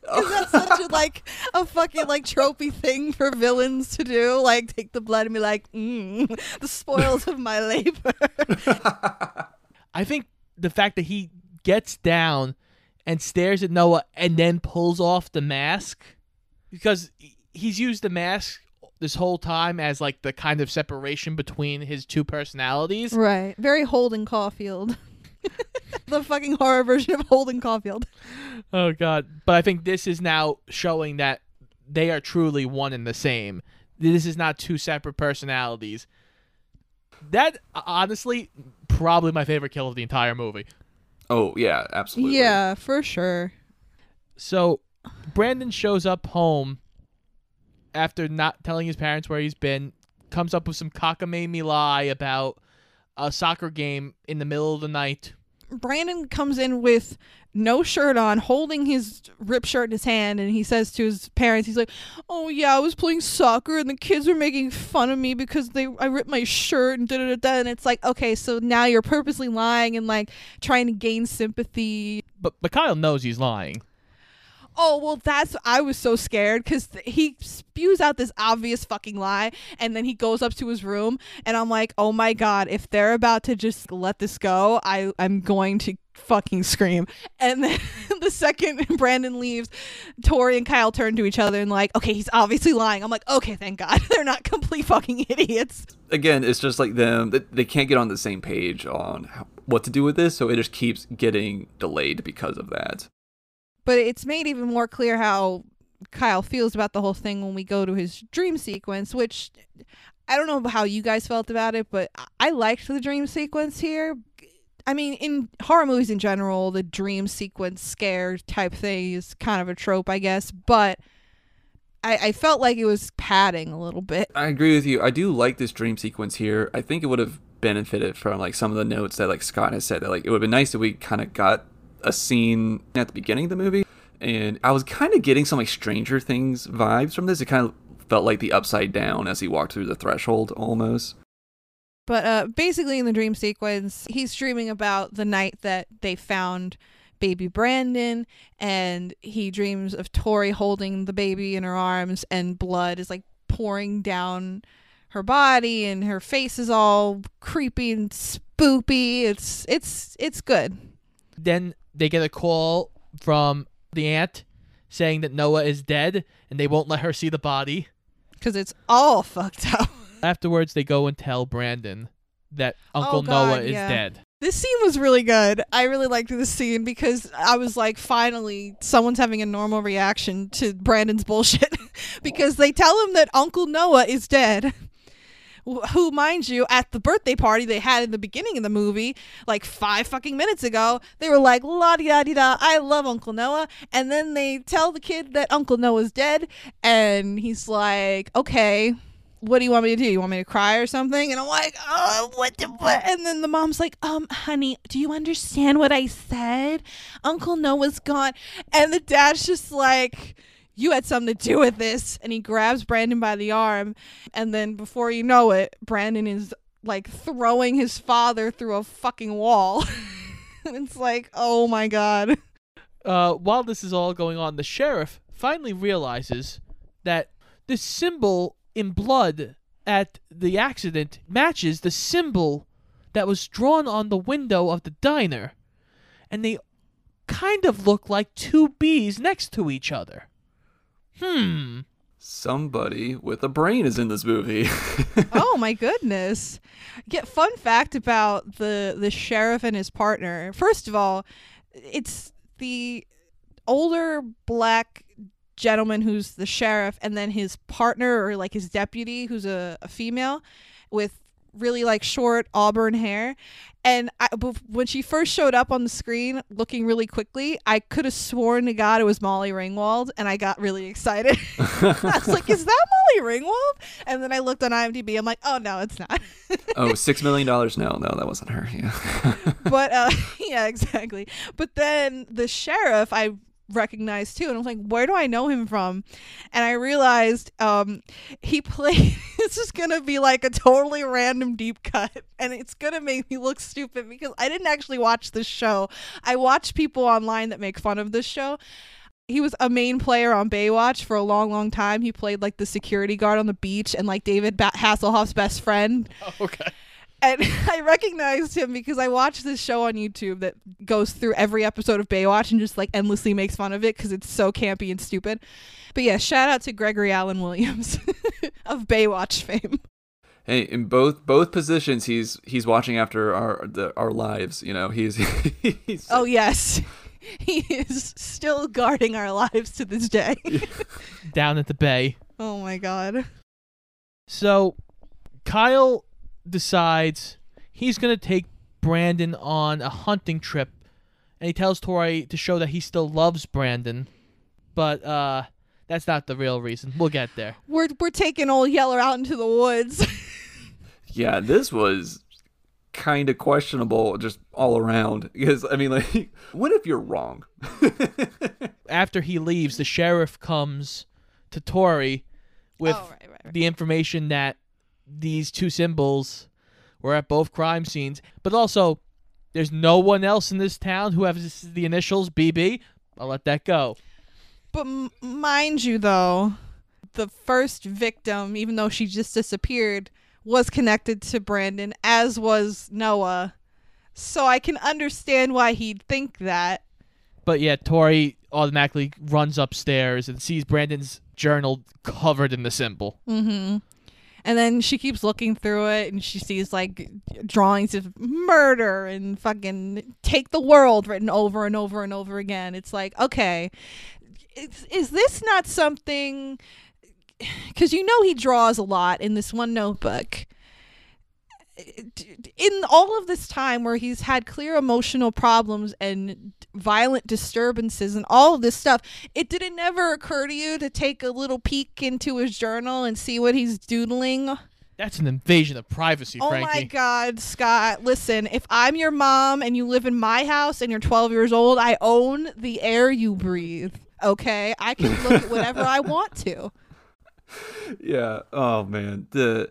Is that such a like a fucking like tropey thing for villains to do. Like take the blood and be like, mm, the spoils of my labor. I think the fact that he gets down and stares at Noah and then pulls off the mask because he's used the mask this whole time as like the kind of separation between his two personalities. right. Very Holden Caulfield. the fucking horror version of Holden Caulfield. Oh god. But I think this is now showing that they are truly one and the same. This is not two separate personalities. That honestly probably my favorite kill of the entire movie. Oh yeah, absolutely. Yeah, for sure. So Brandon shows up home after not telling his parents where he's been, comes up with some cockamamie lie about a soccer game in the middle of the night. Brandon comes in with no shirt on, holding his rip shirt in his hand, and he says to his parents, he's like, "Oh yeah, I was playing soccer, and the kids were making fun of me because they I ripped my shirt and da da." da." And it's like, okay, so now you're purposely lying and like trying to gain sympathy. But, but Kyle knows he's lying. Oh well, that's I was so scared because he spews out this obvious fucking lie, and then he goes up to his room, and I'm like, oh my god, if they're about to just let this go, I I'm going to fucking scream. And then the second Brandon leaves, Tori and Kyle turn to each other and like, okay, he's obviously lying. I'm like, okay, thank God, they're not complete fucking idiots. Again, it's just like them. they- can't get on the same page on what to do with this, so it just keeps getting delayed because of that. But it's made even more clear how Kyle feels about the whole thing when we go to his dream sequence, which I don't know how you guys felt about it, but I- liked the dream sequence here. I mean, in horror movies in general, the dream sequence scare type thing is kind of a trope, I guess, but I, I felt like it was padding a little bit. I agree with you. I do like this dream sequence here. I think it would have benefited from like some of the notes that like Scott has said that like it would have been nice if we kind of got a scene at the beginning of the movie. And I was kind of getting some like Stranger Things vibes from this. It kind of felt like the upside down as he walked through the threshold almost. But uh, basically, in the dream sequence, he's dreaming about the night that they found baby Brandon, and he dreams of Tori holding the baby in her arms, and blood is like pouring down her body, and her face is all creepy and spoopy. It's it's it's good. Then they get a call from the aunt saying that Noah is dead, and they won't let her see the body. because it's all fucked up. Afterwards, they go and tell Brandon that oh, Uncle Oh, God, Noah is yeah. dead. This scene was really good. I really liked this scene because I was like, finally, someone's having a normal reaction to Brandon's bullshit. because they tell him that Uncle Noah is dead. Wh- Who, mind you, at the birthday party they had in the beginning of the movie, like five fucking minutes ago, they were like, la di da di da, I love Uncle Noah. And then they tell the kid that Uncle Noah's dead, and he's like, okay, what do you want me to do? You want me to cry or something? And I'm like, oh, what the what? And then the mom's like, um, honey, do you understand what I said? Uncle Noah's gone. And the dad's just like, you had something to do with this. And he grabs Brandon by the arm. And then before you know it, Brandon is like throwing his father through a fucking wall. and it's like, oh my God. Uh, while this is all going on, the sheriff finally realizes that the symbol in blood at the accident matches the symbol that was drawn on the window of the diner. And they kind of look like two bees next to each other. Hmm. Somebody with a brain is in this movie. oh my goodness. Get fun fact about the the sheriff and his partner. First of all, it's the older black gentleman who's the sheriff and then his partner or like his deputy who's a, a female with really like short auburn hair and I, when she first showed up on the screen looking really quickly i could have sworn to god it was molly ringwald and i got really excited i was like is that molly ringwald and then i looked on imdb i'm like oh no it's not oh, six million dollars? No, no, that wasn't her. Yeah. but uh yeah exactly but then the sheriff i recognized too. And i was like where do i know him from? And i realized um he played this is gonna be like a totally random deep cut. And it's gonna make me look stupid because i didn't actually watch this show. I watch people online that make fun of this show. He was a main player on Baywatch for a long, long time. He played like the security guard on the beach and like David ba- Hasselhoff's best friend. Okay. And I recognized him because I watched this show on YouTube that goes through every episode of Baywatch and just like endlessly makes fun of it because it's so campy and stupid. But yeah, shout out to Gregory Allen Williams of Baywatch fame. hey, in both both positions, he's he's watching after our the, our lives. You know, he's he's Oh yes, he is still guarding our lives to this day. Down at the bay. oh my god. So Kyle decides he's going to take Brandon on a hunting trip and he tells Tori to show that he still loves Brandon. But uh that's not the real reason. We'll get there. We're we're taking old Yeller out into the woods. yeah. This was kind of questionable just all around because I mean, like, what if you're wrong? After he leaves, the sheriff comes to Tori with Oh, right, right, right. the information that these two symbols were at both crime scenes, but also there's no one else in this town who has the initials BB. I'll let that go. But m- mind you, though, the first victim, even though she just disappeared, was connected to Brandon, as was Noah. So I can understand why he'd think that. But yeah, Tori automatically runs upstairs and sees Brandon's journal covered in the symbol. Mm-hmm. And then she keeps looking through it and she sees like drawings of murder and fucking take the world written over and over and over again. It's like, okay, is, is this not something? Because you know he draws a lot in this one notebook. In all of this time where he's had clear emotional problems and violent disturbances and all of this stuff, it didn't never occur to you to take a little peek into his journal and see what he's doodling? That's an invasion of privacy, Oh Frankie. my God, Scott! Listen, if I'm your mom and you live in my house and you're 12 years old, I own the air you breathe. Okay, I can look at whatever I want to. yeah. Oh man, the, the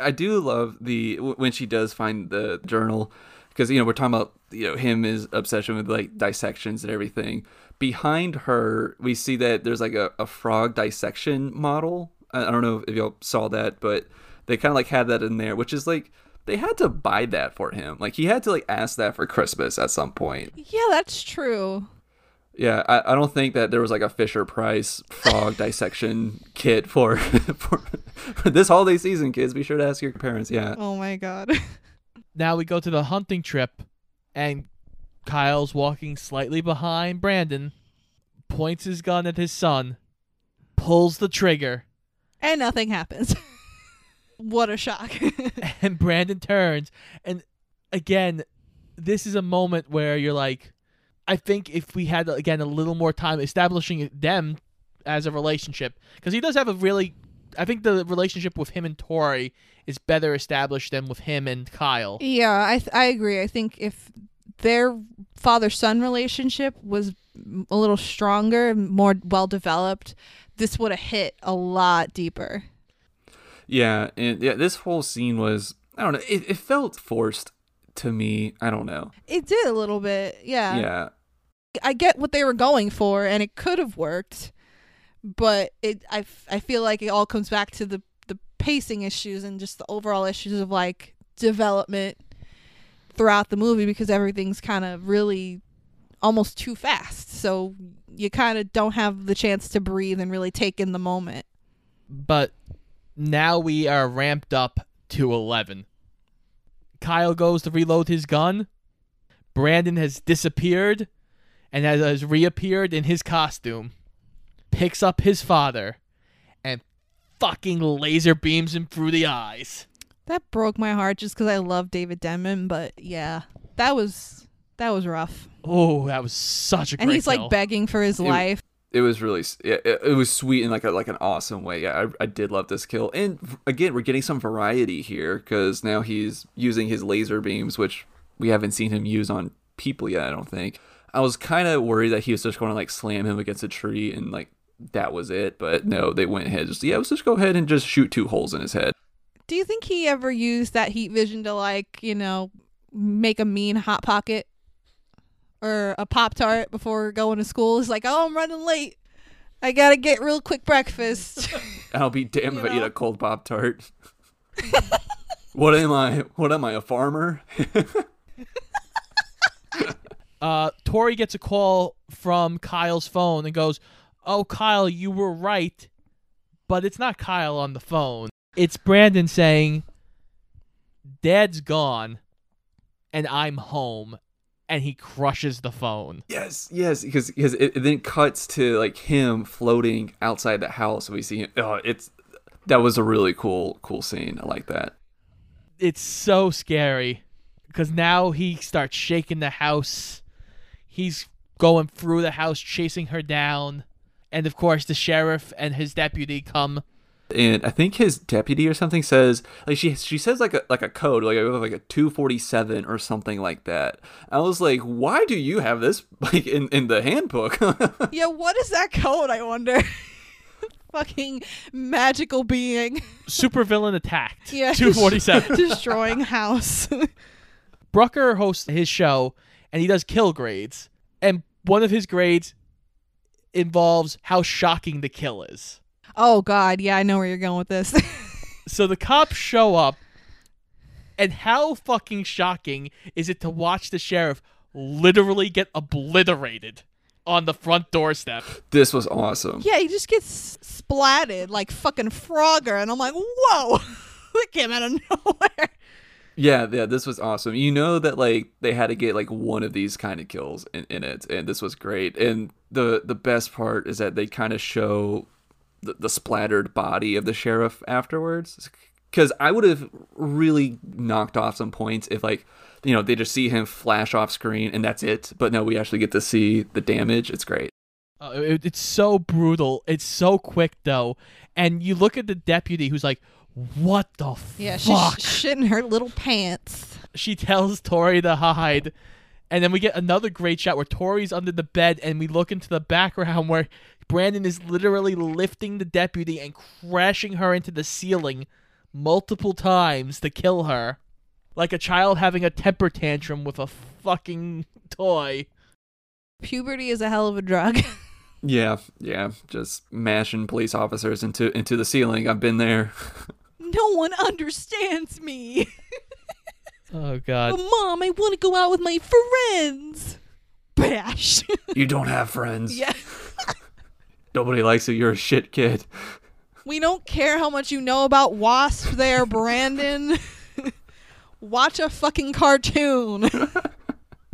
I do love the when she does find the journal because you know we're talking about you know him his obsession with like dissections and everything. Behind her, we see that there's like a, a frog dissection model. I, I don't know if y'all saw that, but they kind of like had that in there, which is like they had to buy that for him. Like he had to like ask that for Christmas at some point. Yeah, that's true. Yeah, I, I don't think that there was like a Fisher Price frog dissection kit for, for for this holiday season. Kids, be sure to ask your parents. Yeah, Oh my God. Now we go to the hunting trip, and Kyle's walking slightly behind Brandon, points his gun at his son, pulls the trigger, and nothing happens. what a shock. and Brandon turns. And again, this is a moment where you're like, I think if we had again a little more time establishing them as a relationship, because he does have a really, I think the relationship with him and Tori is better established than with him and Kyle. yeah, I th- I agree. I think if their father son relationship was a little stronger, more well developed, this would have hit a lot deeper. yeah, and yeah. This whole scene was I don't know. It, it felt forced to me. I don't know. It did a little bit. Yeah. Yeah, I get what they were going for and it could have worked, but it I, I feel like it all comes back to the the pacing issues and just the overall issues of like development throughout the movie because everything's kind of really almost too fast. So you kind of don't have the chance to breathe and really take in the moment. but now we are ramped up to 11. Kyle goes to reload his gun. Brandon has disappeared and has, has reappeared in his costume. Picks up his father and fucking laser beams him through the eyes. That broke my heart just cuz I love David Denman, but yeah. That was that was rough. Oh, that was such a great And he's kill. like begging for his It- life. it was really yeah, it, it was sweet in like a like an awesome way. Yeah, I, I did love this kill. And again, we're getting some variety here because now he's using his laser beams, which we haven't seen him use on people yet. I don't think. I was kind of worried that he was just going to like slam him against a tree and like that was it. But no, they went ahead. Just yeah, let's just go ahead and just shoot two holes in his head. Do you think he ever used that heat vision to like, you know, make a mean hot pocket or a pop tart before going to school? It's like, oh, I'm running late. I gotta get real quick breakfast. I'll be damned You if I eat a cold pop tart. what am I? What am I? A farmer? uh, Tori gets a call from Kyle's phone and goes, "Oh, Kyle, you were right, but it's not Kyle on the phone. It's Brandon saying, Dad's gone, and I'm home." And he crushes the phone. Yes, yes, because because it, it then cuts to like him floating outside the house, we see him. Oh, it's that was a really cool cool scene. I like that. It's so scary because now he starts shaking the house. He's going through the house, chasing her down. And of course, the sheriff and his deputy come And I think his deputy or something says like she she says like a like a code like a, like a two forty seven or something like that. I was like, why do you have this like in in the handbook? yeah, what is that code, I wonder? Fucking magical being. supervillain attacked. Yeah. 247. Destroying house. Brucker hosts his show and he does kill grades. And one of his grades involves how shocking the kill is. oh god, yeah, I know where you're going with this. So the cops show up, and how fucking shocking is it to watch the sheriff literally get obliterated on the front doorstep? this was awesome. yeah, he just gets splatted like fucking Frogger, and I'm like, whoa, that came out of nowhere. Yeah, yeah, this was awesome. You know that like they had to get like one of these kind of kills in, in it, and this was great. And the the best part is that they kind of show the, the splattered body of the sheriff afterwards. Because I would have really knocked off some points if like you know they just see him flash off screen and that's it. But no, we actually get to see the damage. It's great. Uh, it- it's so brutal. It's so quick though. And you look at the deputy who's like, what the Yeah, she's fuck? sh- shitting her little pants. she tells Tori to hide. And then we get another great shot where Tori's under the bed and we look into the background where Brandon is literally lifting the deputy and crashing her into the ceiling multiple times to kill her. Like a child having a temper tantrum with a fucking toy. Puberty is a hell of a drug. Yeah, yeah, just mashing police officers into into the ceiling. I've been there. no one understands me. Oh But god. mom, I want to go out with my friends. Bash. You don't have friends. yeah. Nobody likes you. You're a shit kid. We don't care how much you know about Wasp there, Brandon. Watch a fucking cartoon.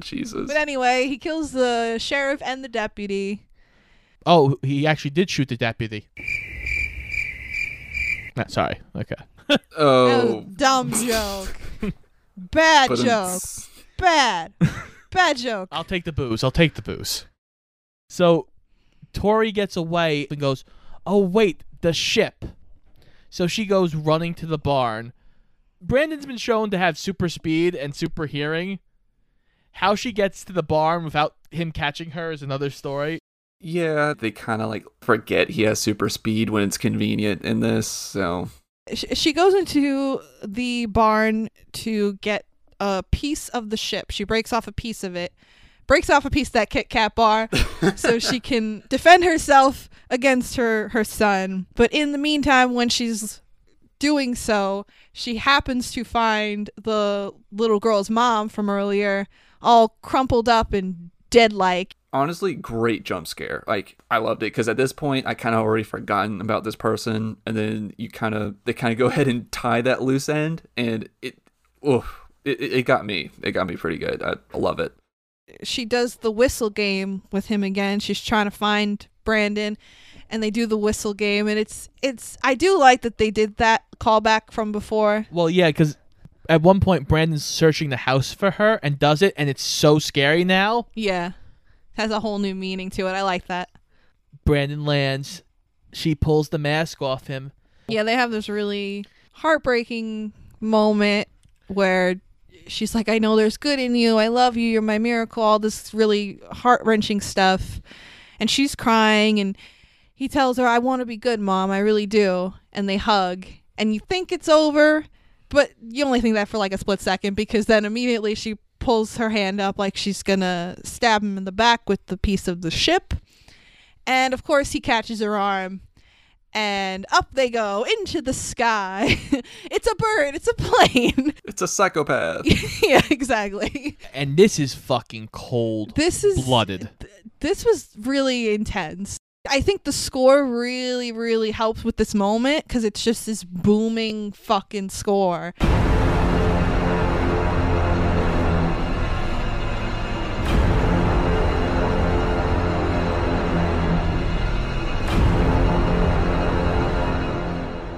Jesus. but anyway, he kills the sheriff and the deputy. Oh, he actually did shoot the deputy. No, sorry. Okay. Oh, dumb joke. Bad but joke. Bad. Bad joke. I'll take the boos. I'll take the boos. So Tori gets away and goes, Oh, wait, the ship. So she goes running to the barn. Brandon's been shown to have super speed and super hearing. How she gets to the barn without him catching her is another story. Yeah, they kind of like forget he has super speed when it's convenient in this. So She goes into the barn to get a piece of the ship. She breaks off a piece of it, breaks off a piece of that Kit Kat bar so she can defend herself against her, her son. But in the meantime, when she's doing so, she happens to find the little girl's mom from earlier all crumpled up and dead like. honestly, great jump scare. Like I loved it because at this point I kind of already forgotten about this person, and then you kind of they kind of go ahead and tie that loose end, and it, oof, it, it it got me. It got me pretty good. I, I love it. she does the whistle game with him again. She's trying to find Brandon and they do the whistle game and it's it's I do like that they did that callback from before. Well, yeah, because at one point Brandon's searching the house for her and does it, and it's so scary now. Yeah. Has a whole new meaning to it. I like that. Brandon lands. She pulls the mask off him. Yeah, they have this really heartbreaking moment where she's like, I know there's good in you. I love you. You're my miracle. All this really heart wrenching stuff. And she's crying, and he tells her, I want to be good, mom. I really do. And they hug. And you think it's over, but you only think that for like a split second because then immediately she pulls her hand up like she's going to stab him in the back with the piece of the ship. And of course, he catches her arm and up they go into the sky. it's a bird, it's a plane. It's a psychopath. yeah, exactly. And this is fucking cold This is blooded. This was really intense. I think the score really, really helps with this moment because it's just this booming fucking score.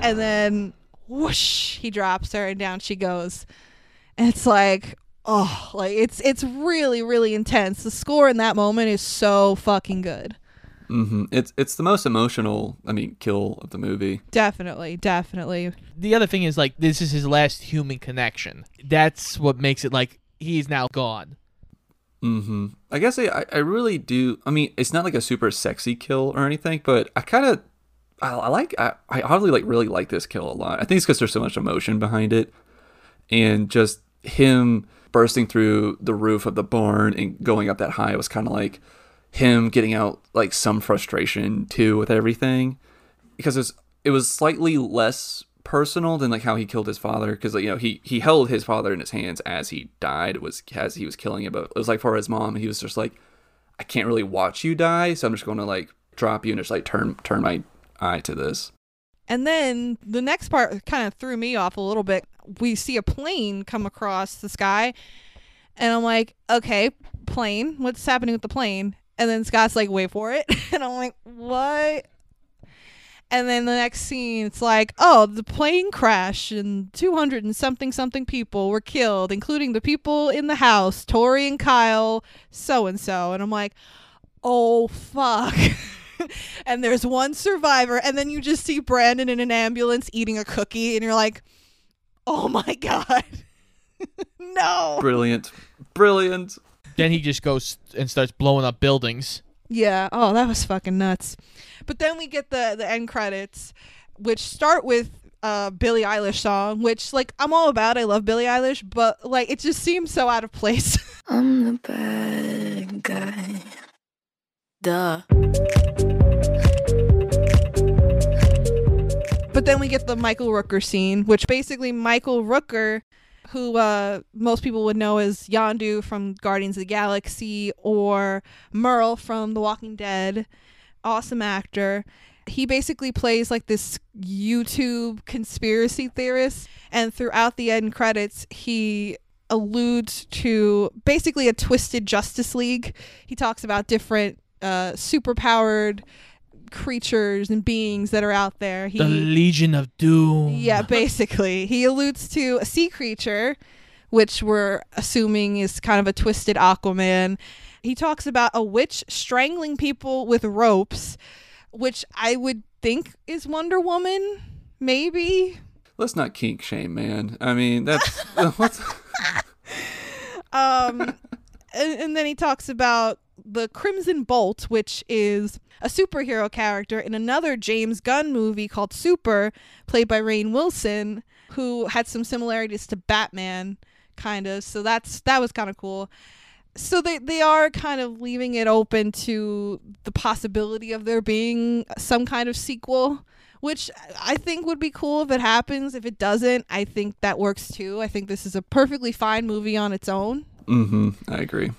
and then whoosh, he drops her, and down she goes. And it's like, oh, like it's it's really really intense. The score in that moment is so fucking good. Hmm It's it's the most emotional. I mean, kill of the movie. Definitely, definitely. The other thing is like this is his last human connection. That's what makes it like he's now gone. hmm I guess I, I really do. I mean, it's not like a super sexy kill or anything, but I kind of, I, I like, I, I oddly like really like this kill a lot. I think it's because there's so much emotion behind it, and just him bursting through the roof of the barn and going up that high was kind of like him getting out like some frustration too with everything, because it's it was slightly less personal than like how he killed his father because like, you know he he held his father in his hands as he died it was as he was killing him but it was like for his mom he was just like i can't really watch you die so i'm just going to like drop you and just like turn turn my eye to this And then the next part kind of threw me off a little bit. We see a plane come across the sky, and I'm like, okay, plane, what's happening with the plane? And then Scott's like, wait for it. And I'm like, what? And then the next scene, it's like, oh, the plane crashed and 200 and something something people were killed, including the people in the house, Tori and Kyle, so and so. And I'm like, oh, fuck. and there's one survivor, and then you just see Brandon in an ambulance eating a cookie, and you're like, oh my god, no. Brilliant. Brilliant. Then he just goes and starts blowing up buildings. Yeah. Oh, that was fucking nuts. But then we get the the end credits, which start with uh Billie Eilish song, which like I'm all about. I love Billie Eilish, but like it just seems so out of place. I'm the bad guy. Duh. But then we get the Michael Rooker scene, which basically Michael Rooker, who uh, most people would know as Yondu from Guardians of the Galaxy or Merle from The Walking Dead, awesome actor. He basically plays like this YouTube conspiracy theorist, and throughout the end credits, he alludes to basically a twisted Justice League. He talks about different uh, superpowered creatures and beings that are out there. He The Legion of Doom. yeah, basically. He alludes to a sea creature, which we're assuming is kind of a twisted Aquaman. He talks about a witch strangling people with ropes, which I would think is Wonder Woman, maybe. Let's not kink shame, man. I mean, that's what's Um, and, and then he talks about the Crimson Bolt, which is a superhero character in another James Gunn movie called Super, played by Rainn Wilson, who had some similarities to Batman, kind of. So that's that was kind of cool. So they they are kind of leaving it open to the possibility of there being some kind of sequel. Which I think would be cool if it happens. If it doesn't, I think that works too. I think this is a perfectly fine movie on its own. mm-hmm. I agree.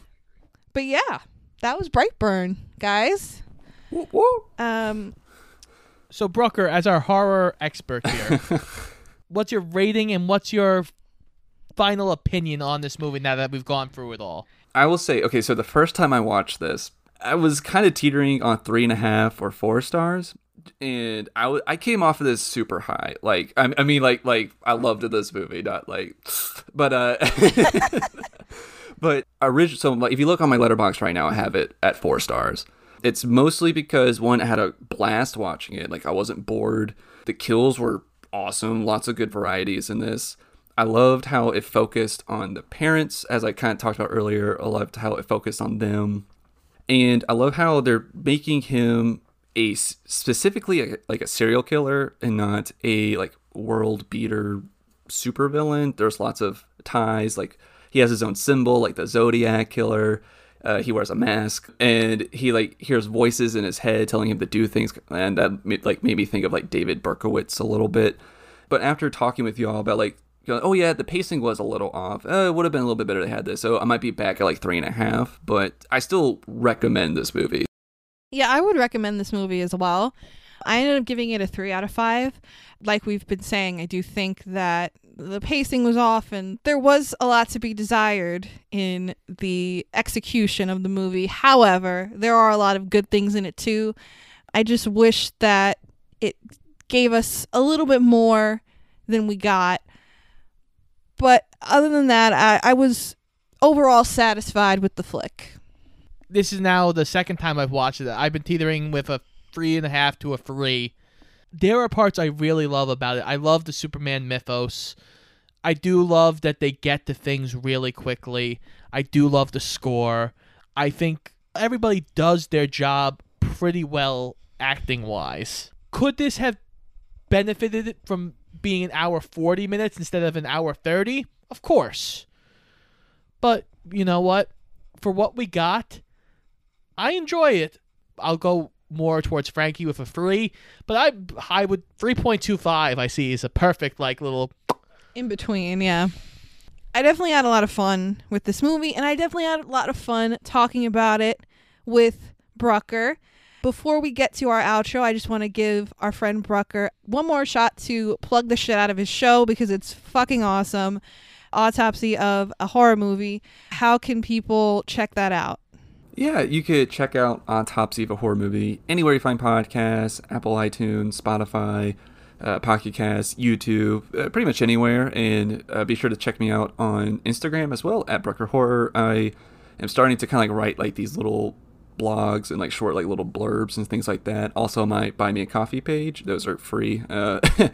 But yeah, that was Brightburn, guys. Um, So Brucker, as our horror expert here, what's your rating and what's your final opinion on this movie now that we've gone through it all? I will say, okay, so the first time I watched this, I was kind of teetering on three and a half or four stars, and I w- I came off of this super high. Like, I, I mean, like, like I loved this movie, not like, but uh, but original. So like, if you look on my Letterboxd right now, I have it at four stars. It's mostly because one, I had a blast watching it. Like, I wasn't bored. The kills were awesome. Lots of good varieties in this. I loved how it focused on the parents, as I kind of talked about earlier. I loved how it focused on them, and I love how they're making him a specifically a, like a serial killer and not a like world beater supervillain. There's lots of ties. Like he has his own symbol, like the Zodiac killer. Uh, he wears a mask, and he like hears voices in his head telling him to do things, and that like made me think of like David Berkowitz a little bit. But after talking with y'all about like, oh yeah, the pacing was a little off. Uh, it would have been a little bit better to have this. So I might be back at like three and a half, but I still recommend this movie. yeah, I would recommend this movie as well. I ended up giving it a three out of five. Like we've been saying, I do think that the pacing was off and there was a lot to be desired in the execution of the movie. However, there are a lot of good things in it too. I just wish that it gave us a little bit more than we got. But other than that, I, I was overall satisfied with the flick. This is now the second time I've watched it. I've been teetering with a three and a half to a three. There are parts I really love about it. I love the Superman mythos. I do love that they get to things really quickly. I do love the score. I think everybody does their job pretty well acting wise. Could this have benefited from being an hour 40 minutes instead of an hour 30? Of course. But you know what? For what we got, I enjoy it. I'll go more towards Frankie with a three, but I I would three point two five. I see is a perfect like little. in between, yeah. I definitely had a lot of fun with this movie, and I definitely had a lot of fun talking about it with Brucker. Before we get to our outro, I just want to give our friend Brucker one more shot to plug the shit out of his show because it's fucking awesome. Autopsy of a Horror Movie. How can people check that out? Yeah, you could check out Autopsy of a Horror Movie anywhere you find podcasts, Apple iTunes, Spotify, uh, Pocket Cast, YouTube, uh, pretty much anywhere. And uh, be sure to check me out on Instagram as well at Brucker Horror. I am starting to kind of like write like these little blogs and like short like little blurbs and things like that. Also, my buy me a coffee page; those are free. Uh,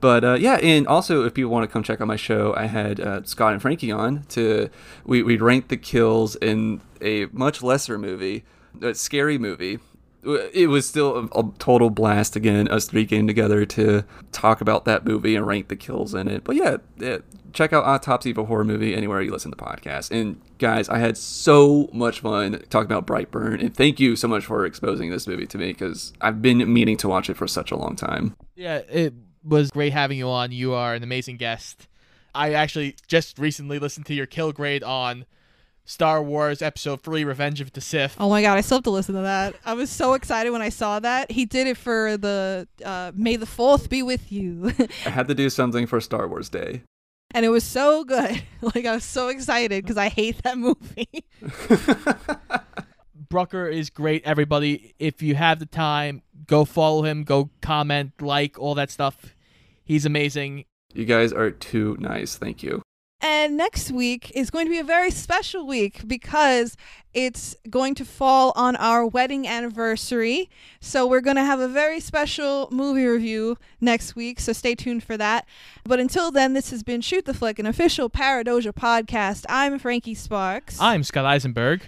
but uh, yeah, and also if people want to come check out my show, I had uh, Scott and Frankie on to we we ranked the kills in a much lesser movie, a scary movie it was still a, a, total blast again us three came together to talk about that movie and rank the kills in it. But yeah, yeah check out autopsy of a horror movie anywhere you listen to podcasts. And guys i had so much fun talking about brightburn and thank you so much for exposing this movie to me because i've been meaning to watch it for such a long time. Yeah it was great having you on. You are an amazing guest. I actually just recently listened to your kill grade on Star Wars Episode 3 Revenge of the Sith. Oh my god, I still have to listen to that. I was so excited when I saw that. He did it for the uh, May the 4th be with you. I had to do something for Star Wars Day. And it was so good. Like, I was so excited because I hate that movie. Brucker is great, everybody. If you have the time, go follow him, go comment, like, all that stuff. He's amazing. You guys are too nice. Thank you. And next week is going to be a very special week because it's going to fall on our wedding anniversary. So we're going to have a very special movie review next week. So stay tuned for that. But until then, this has been Shoot the Flick, an official Paradoja podcast. I'm Frankie Sparks. I'm Scott Eisenberg.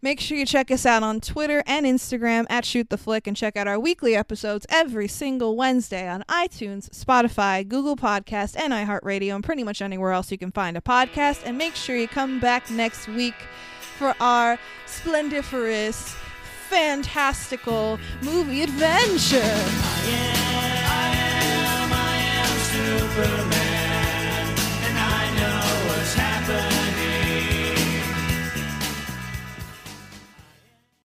Make sure you check us out on Twitter and Instagram at Shoot the Flick and check out our weekly episodes every single Wednesday on iTunes, Spotify, Google Podcast, and iHeartRadio, and pretty much anywhere else you can find a podcast. And make sure you come back next week for our splendiferous, fantastical movie adventure. I am, I am, I am